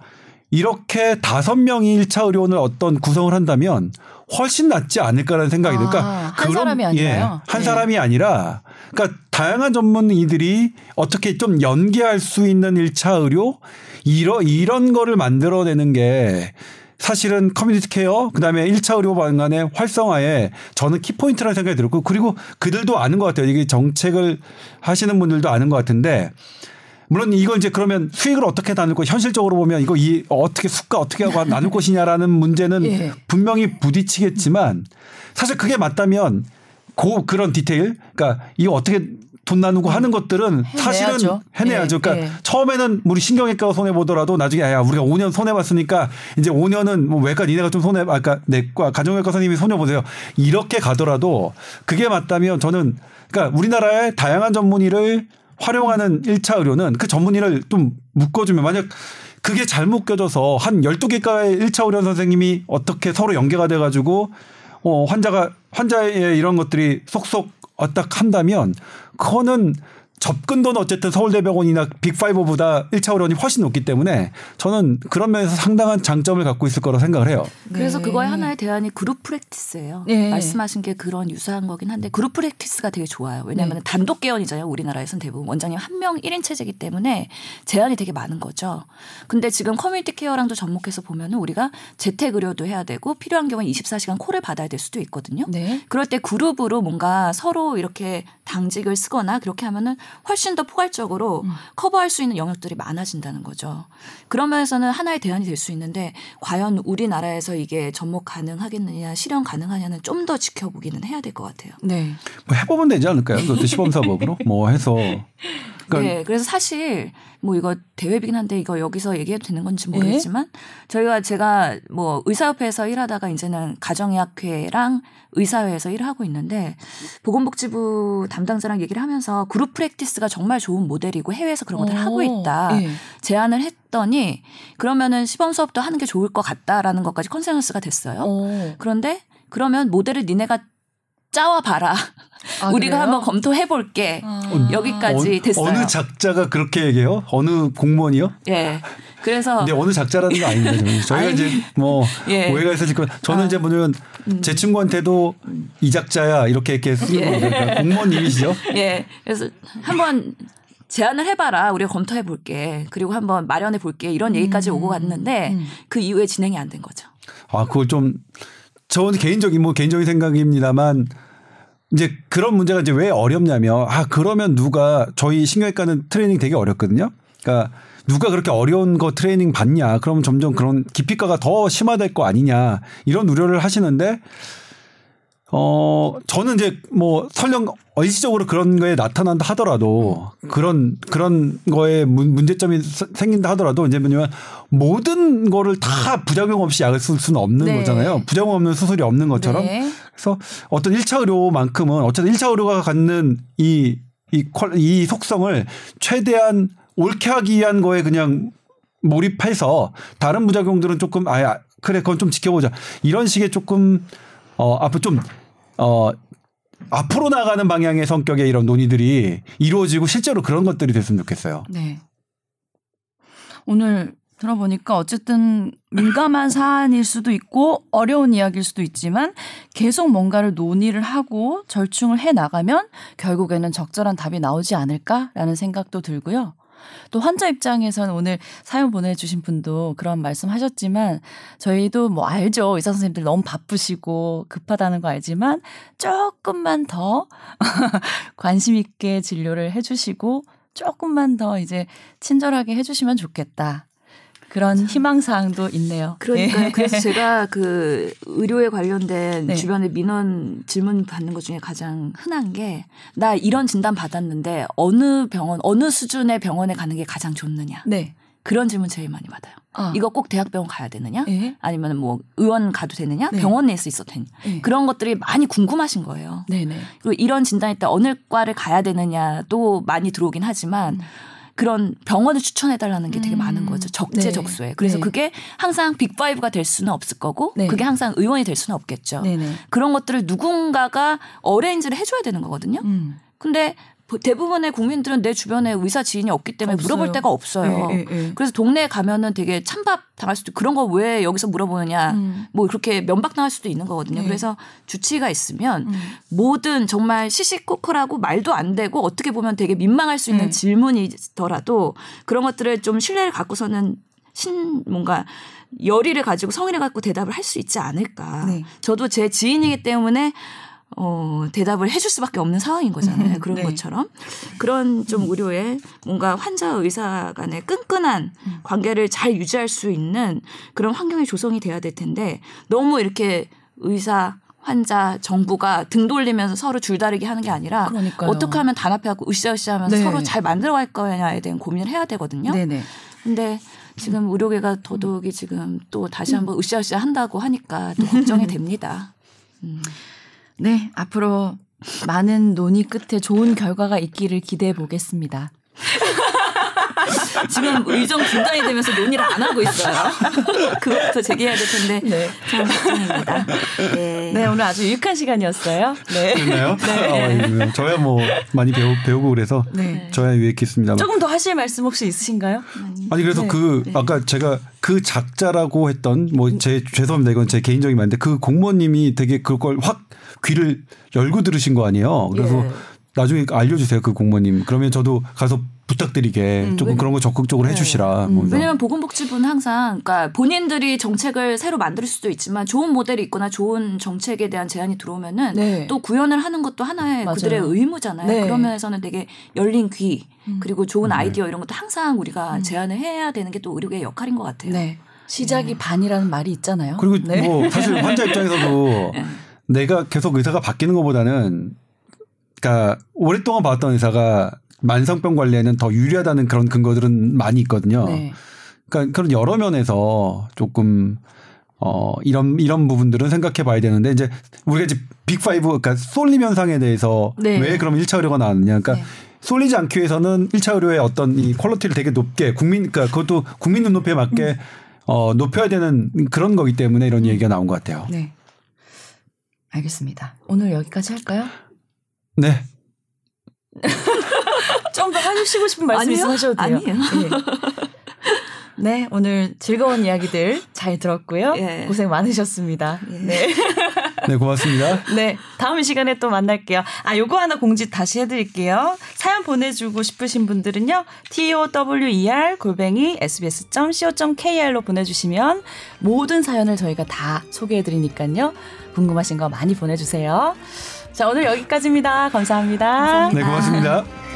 이렇게 다섯 명이 1차 의료원을 어떤 구성을 한다면 훨씬 낫지 않을까라는 생각이. 그러니까 아, 한 사람이 아니라요? 한 네. 사람이 아니라 그러니까 다양한 전문의들이 어떻게 좀 연계할 수 있는 1차 의료 이런 이런 거를 만들어내는 게 사실은 community care 그다음에 1차 의료 방안의 활성화에 저는 키포인트라는 생각이 들었고 그리고 그들도 아는 것 같아요. 이게 정책을 하시는 분들도 아는 것 같은데 물론 이걸 이제 그러면 수익을 어떻게 나눌 거 현실적으로 보면 이거 이 어떻게 수가 어떻게 하고 나눌 것이냐라는 문제는 예. 분명히 부딪히겠지만 사실 그게 맞다면 고 그런 디테일 그러니까 이거 어떻게 돈 나누고 하는 것들은 사실은 해내야죠. 해내야죠. 예, 그러니까 예. 처음에는 우리 신경외과가 손해 보더라도 나중에 야 우리가 5년 손해 봤으니까 이제 5년은 뭐 외과 니네가 좀 손해 아까 내과 가정외과 선생님이 손해 보세요. 이렇게 가더라도 그게 맞다면 저는 그러니까 우리나라의 다양한 전문의를 활용하는 1차 의료는 그 전문의를 좀 묶어주면 만약 그게 잘못 껴져서 한 12개과의 1차 의료 선생님이 어떻게 서로 연계가 돼가지고 어, 환자가, 환자의 이런 것들이 속속 어딱 한다면 그거는 접근도는 어쨌든 서울대병원이나 빅5보다 1차 의료원이 훨씬 높기 때문에 저는 그런 면에서 상당한 장점을 갖고 있을 거라 생각을 해요. 그래서 네. 그거의 하나의 대안이 group practice예요. 네. 말씀하신 게 그런 유사한 거긴 한데 group practice가 되게 좋아요. 왜냐하면 네. 단독 개원이잖아요. 우리나라에서는 대부분 원장님 한 명 1인 체제이기 때문에 제한이 되게 많은 거죠. 근데 지금 community care랑도 접목해서 보면 은 우리가 재택 의료도 해야 되고 필요한 경우에 24시간 콜을 받아야 될 수도 있거든요. 네. 그럴 때 그룹으로 뭔가 서로 이렇게 당직을 쓰거나 그렇게 하면은 훨씬 더 포괄적으로 음. 커버할 수 있는 영역들이 많아진다는 거죠. 그런 면에서는 하나의 대안이 될 수 있는데 과연 우리나라에서 이게 접목 가능하겠느냐, 실현 가능하냐는 좀 더 지켜보기는 해야 될 것 같아요. 네. 뭐 해보면 되지 않을까요? 그것도 시범 사법으로 뭐 해서. 그러니까 네, 그래서 사실 뭐 이거 대회비긴 한데 이거 여기서 얘기해도 되는 건지 예? 모르겠지만 저희가 제가 뭐 의사협회에서 일하다가 이제는 가정의학회랑 의사회에서 일을 하고 있는데 보건복지부 담당자랑 얘기를 하면서 그룹 프랙티스가 정말 좋은 모델이고 해외에서 그런 것들 을 하고 있다. 예. 제안을 했더니 그러면은 시범 사업도 하는 게 좋을 것 같다라는 것까지 consensus가 됐어요. 오. 그런데 그러면 모델을 니네가 짜와 봐라. 아, 우리가 그래요? 한번 검토해 볼게. 아. 여기까지 어, 됐어요. 어느 작자가 그렇게 얘기해요? 어느 공무원이요? 예. 그래서 근데 어느 작자라는 거 아닙니다. 저는. 저희가 아니. 이제 뭐 예. 오해가 있으실 거예요. 저는 아. 이제 뭐냐면 제 친구한테도 이 작자야 이렇게 이렇게 쓰는 예. 겁니다. 그러니까 공무원님이시죠? 예. 그래서 한번 제안을 해봐라. 우리가 검토해 볼게. 그리고 한번 마련해 볼게. 이런 얘기까지 오고 갔는데 음. 그 이후에 진행이 안 된 거죠. 아, 그걸 좀, 저는 개인적인, 뭐, 개인적인 생각입니다만, 이제 그런 문제가 이제 왜 어렵냐면, 아, 그러면 누가, 저희 신경외과는 트레이닝 되게 어렵거든요? 그러니까, 누가 그렇게 어려운 거 트레이닝 받냐? 그러면 점점 그런 기피가가 더 심화될 거 아니냐? 이런 우려를 하시는데, 어, 저는 이제 뭐 설령 일시적으로 그런 거에 나타난다 하더라도 그런, 그런 거에 문- 문제점이 서- 생긴다 하더라도 이제 뭐냐면 모든 거를 다 부작용 없이 약을 쓸 수는 없는 네. 거잖아요. 부작용 없는 수술이 없는 것처럼. 네. 그래서 어떤 1차 의료만큼은 어쨌든 1차 의료가 갖는 이, 이, 퀄- 이 속성을 최대한 옳게 하기 위한 거에 그냥 몰입해서 다른 부작용들은 조금 아 그래 그건 좀 지켜보자 이런 식의 조금 어 앞으로 좀 어 앞으로 나가는 방향의 성격의 이런 논의들이 이루어지고 실제로 그런 것들이 됐으면 좋겠어요. 네. 오늘 들어보니까 어쨌든 민감한 사안일 수도 있고 어려운 이야기일 수도 있지만 계속 뭔가를 논의를 하고 절충을 해 나가면 결국에는 적절한 답이 나오지 않을까라는 생각도 들고요. 또 환자 입장에서는 오늘 사연 보내주신 분도 그런 말씀 하셨지만 저희도 뭐 알죠. 의사 선생님들 너무 바쁘시고 급하다는 거 알지만 조금만 더 관심 있게 진료를 해주시고 조금만 더 이제 친절하게 해주시면 좋겠다. 그런 희망사항도 있네요. 그러니까요. 예. 그래서 제가 그 의료에 관련된 네. 주변에 민원 질문 받는 것 중에 가장 흔한 게 나 이런 진단 받았는데 어느 병원 어느 수준의 병원에 가는 게 가장 좋느냐. 네. 그런 질문 제일 많이 받아요. 아. 이거 꼭 대학병원 가야 되느냐? 예. 아니면 뭐 의원 가도 되느냐? 네. 병원 내에서 있어도 되느냐? 네. 그런 것들이 많이 궁금하신 거예요. 네네. 그리고 이런 진단일 때 어느 과를 가야 되느냐도 많이 들어오긴 하지만 음. 그런 병원을 추천해 달라는 게 되게 음. 많은 거죠. 적재적소에. 그래서 네. 그게 항상 빅5가 될 수는 없을 거고 네. 그게 항상 의원이 될 수는 없겠죠. 네네. 그런 것들을 누군가가 어레인지를 해줘야 되는 거거든요. 음. 근데 보- 대부분의 국민들은 내 주변에 의사 지인이 없기 때문에 없어요. 물어볼 데가 없어요. 예, 예, 예. 그래서 동네에 가면은 되게 찬밥 당할 수도 그런 거 왜 여기서 물어보느냐. 음. 뭐 그렇게 면박 당할 수도 있는 거거든요. 네. 그래서 주치의가 있으면 음. 모든 정말 시시콜콜하고 말도 안 되고 어떻게 보면 되게 민망할 수 있는 네. 질문이더라도 그런 것들을 좀 신뢰를 갖고서는 신 뭔가 열의를 가지고 성의를 갖고 대답을 할 수 있지 않을까. 네. 저도 제 지인이기 때문에 어, 대답을 해줄 수밖에 없는 상황인 거잖아요. 음, 그런 네. 것처럼. 그런 좀 우려에 뭔가 환자 의사 간의 끈끈한 음. 관계를 잘 유지할 수 있는 그런 환경이 조성이 돼야 될 텐데 너무 이렇게 의사 환자 정부가 등 돌리면서 서로 줄다리기 하는 게 아니라 그러니까요. 어떻게 하면 단합해갖고 으쌰으쌰 하면서 네. 서로 잘 만들어갈 거냐에 대한 고민을 해야 되거든요. 네네. 근데 지금 의료계가 더더욱이 지금 또 다시 한번 으쌰으쌰 한다고 하니까 또 걱정이 됩니다. 음. 네, 앞으로 많은 논의 끝에 좋은 결과가 있기를 기대해 보겠습니다. 지금 의정 중단이 되면서 논의를 안 하고 있어요. 그것부터 제기해야 될 텐데 네. 참 걱정입니다. 네. 네, 오늘 아주 유익한 시간이었어요. 네. 됐나요? 네. 어, 저야 뭐 많이 배우, 배우고 그래서 네. 저야 유익했습니다. 조금 더 하실 말씀 혹시 있으신가요? 아니 그래서 네. 그 네. 아까 제가 그 작자라고 했던 뭐 제 죄송합니다 이건 제 개인적인 말인데 그 공무원님이 되게 그걸 확 귀를 열고 들으신 거 아니에요. 그래서 예. 나중에 알려주세요 그 공무원님. 그러면 저도 가서 부탁드리게 음, 조금 왜- 그런 거 적극적으로 네. 해주시라. 음, 뭐. 왜냐하면 보건복지부는 항상 그러니까 본인들이 정책을 새로 만들 수도 있지만 좋은 모델이 있거나 좋은 정책에 대한 제안이 들어오면은 네. 또 구현을 하는 것도 하나의 맞아요. 그들의 의무잖아요. 네. 그런 면에서는 되게 열린 귀 음. 그리고 좋은 아이디어 이런 것도 항상 우리가 제안을 해야 되는 게 또 의료계의 역할인 것 같아요. 네. 시작이 반이라는 말이 있잖아요. 그리고 네. 뭐 사실 환자 입장에서도 네. 내가 계속 의사가 바뀌는 것보다는 그러니까 오랫동안 봐왔던 의사가 만성병 관리에는 더 유리하다는 그런 근거들은 많이 있거든요. 네. 그러니까 그런 여러 면에서 조금 어 이런 이런 부분들은 생각해 봐야 되는데 이제 우리가 이제 빅5 그러니까 쏠림 현상에 대해서 네. 왜 그럼 1차 의료가 나왔느냐. 그러니까 네. 쏠리지 않기 위해서는 1차 의료의 어떤 이 quality를 되게 높게 국민 그러니까 그것도 국민 눈높이에 맞게 어 높여야 되는 그런 거기 때문에 이런 얘기가 나온 것 같아요. 네. 알겠습니다. 오늘 여기까지 할까요? 네. 좀더 해주시고 싶은 말씀 아니요. 있으면 하셔도 돼요. 아니에요. 네. 네, 오늘 즐거운 이야기들 잘 들었고요. 예. 고생 많으셨습니다. 예. 네. 네, 고맙습니다. 네, 다음 시간에 또 만날게요. 아, 요거 하나 공지 다시 해드릴게요. 사연 보내주고 싶으신 분들은요, tower 골뱅이 sbs.co.kr로 보내주시면 모든 사연을 저희가 다 소개해드리니까요. 궁금하신 거 많이 보내주세요. 자, 오늘 여기까지입니다 감사합니다. 감사합니다. 네, 고맙습니다.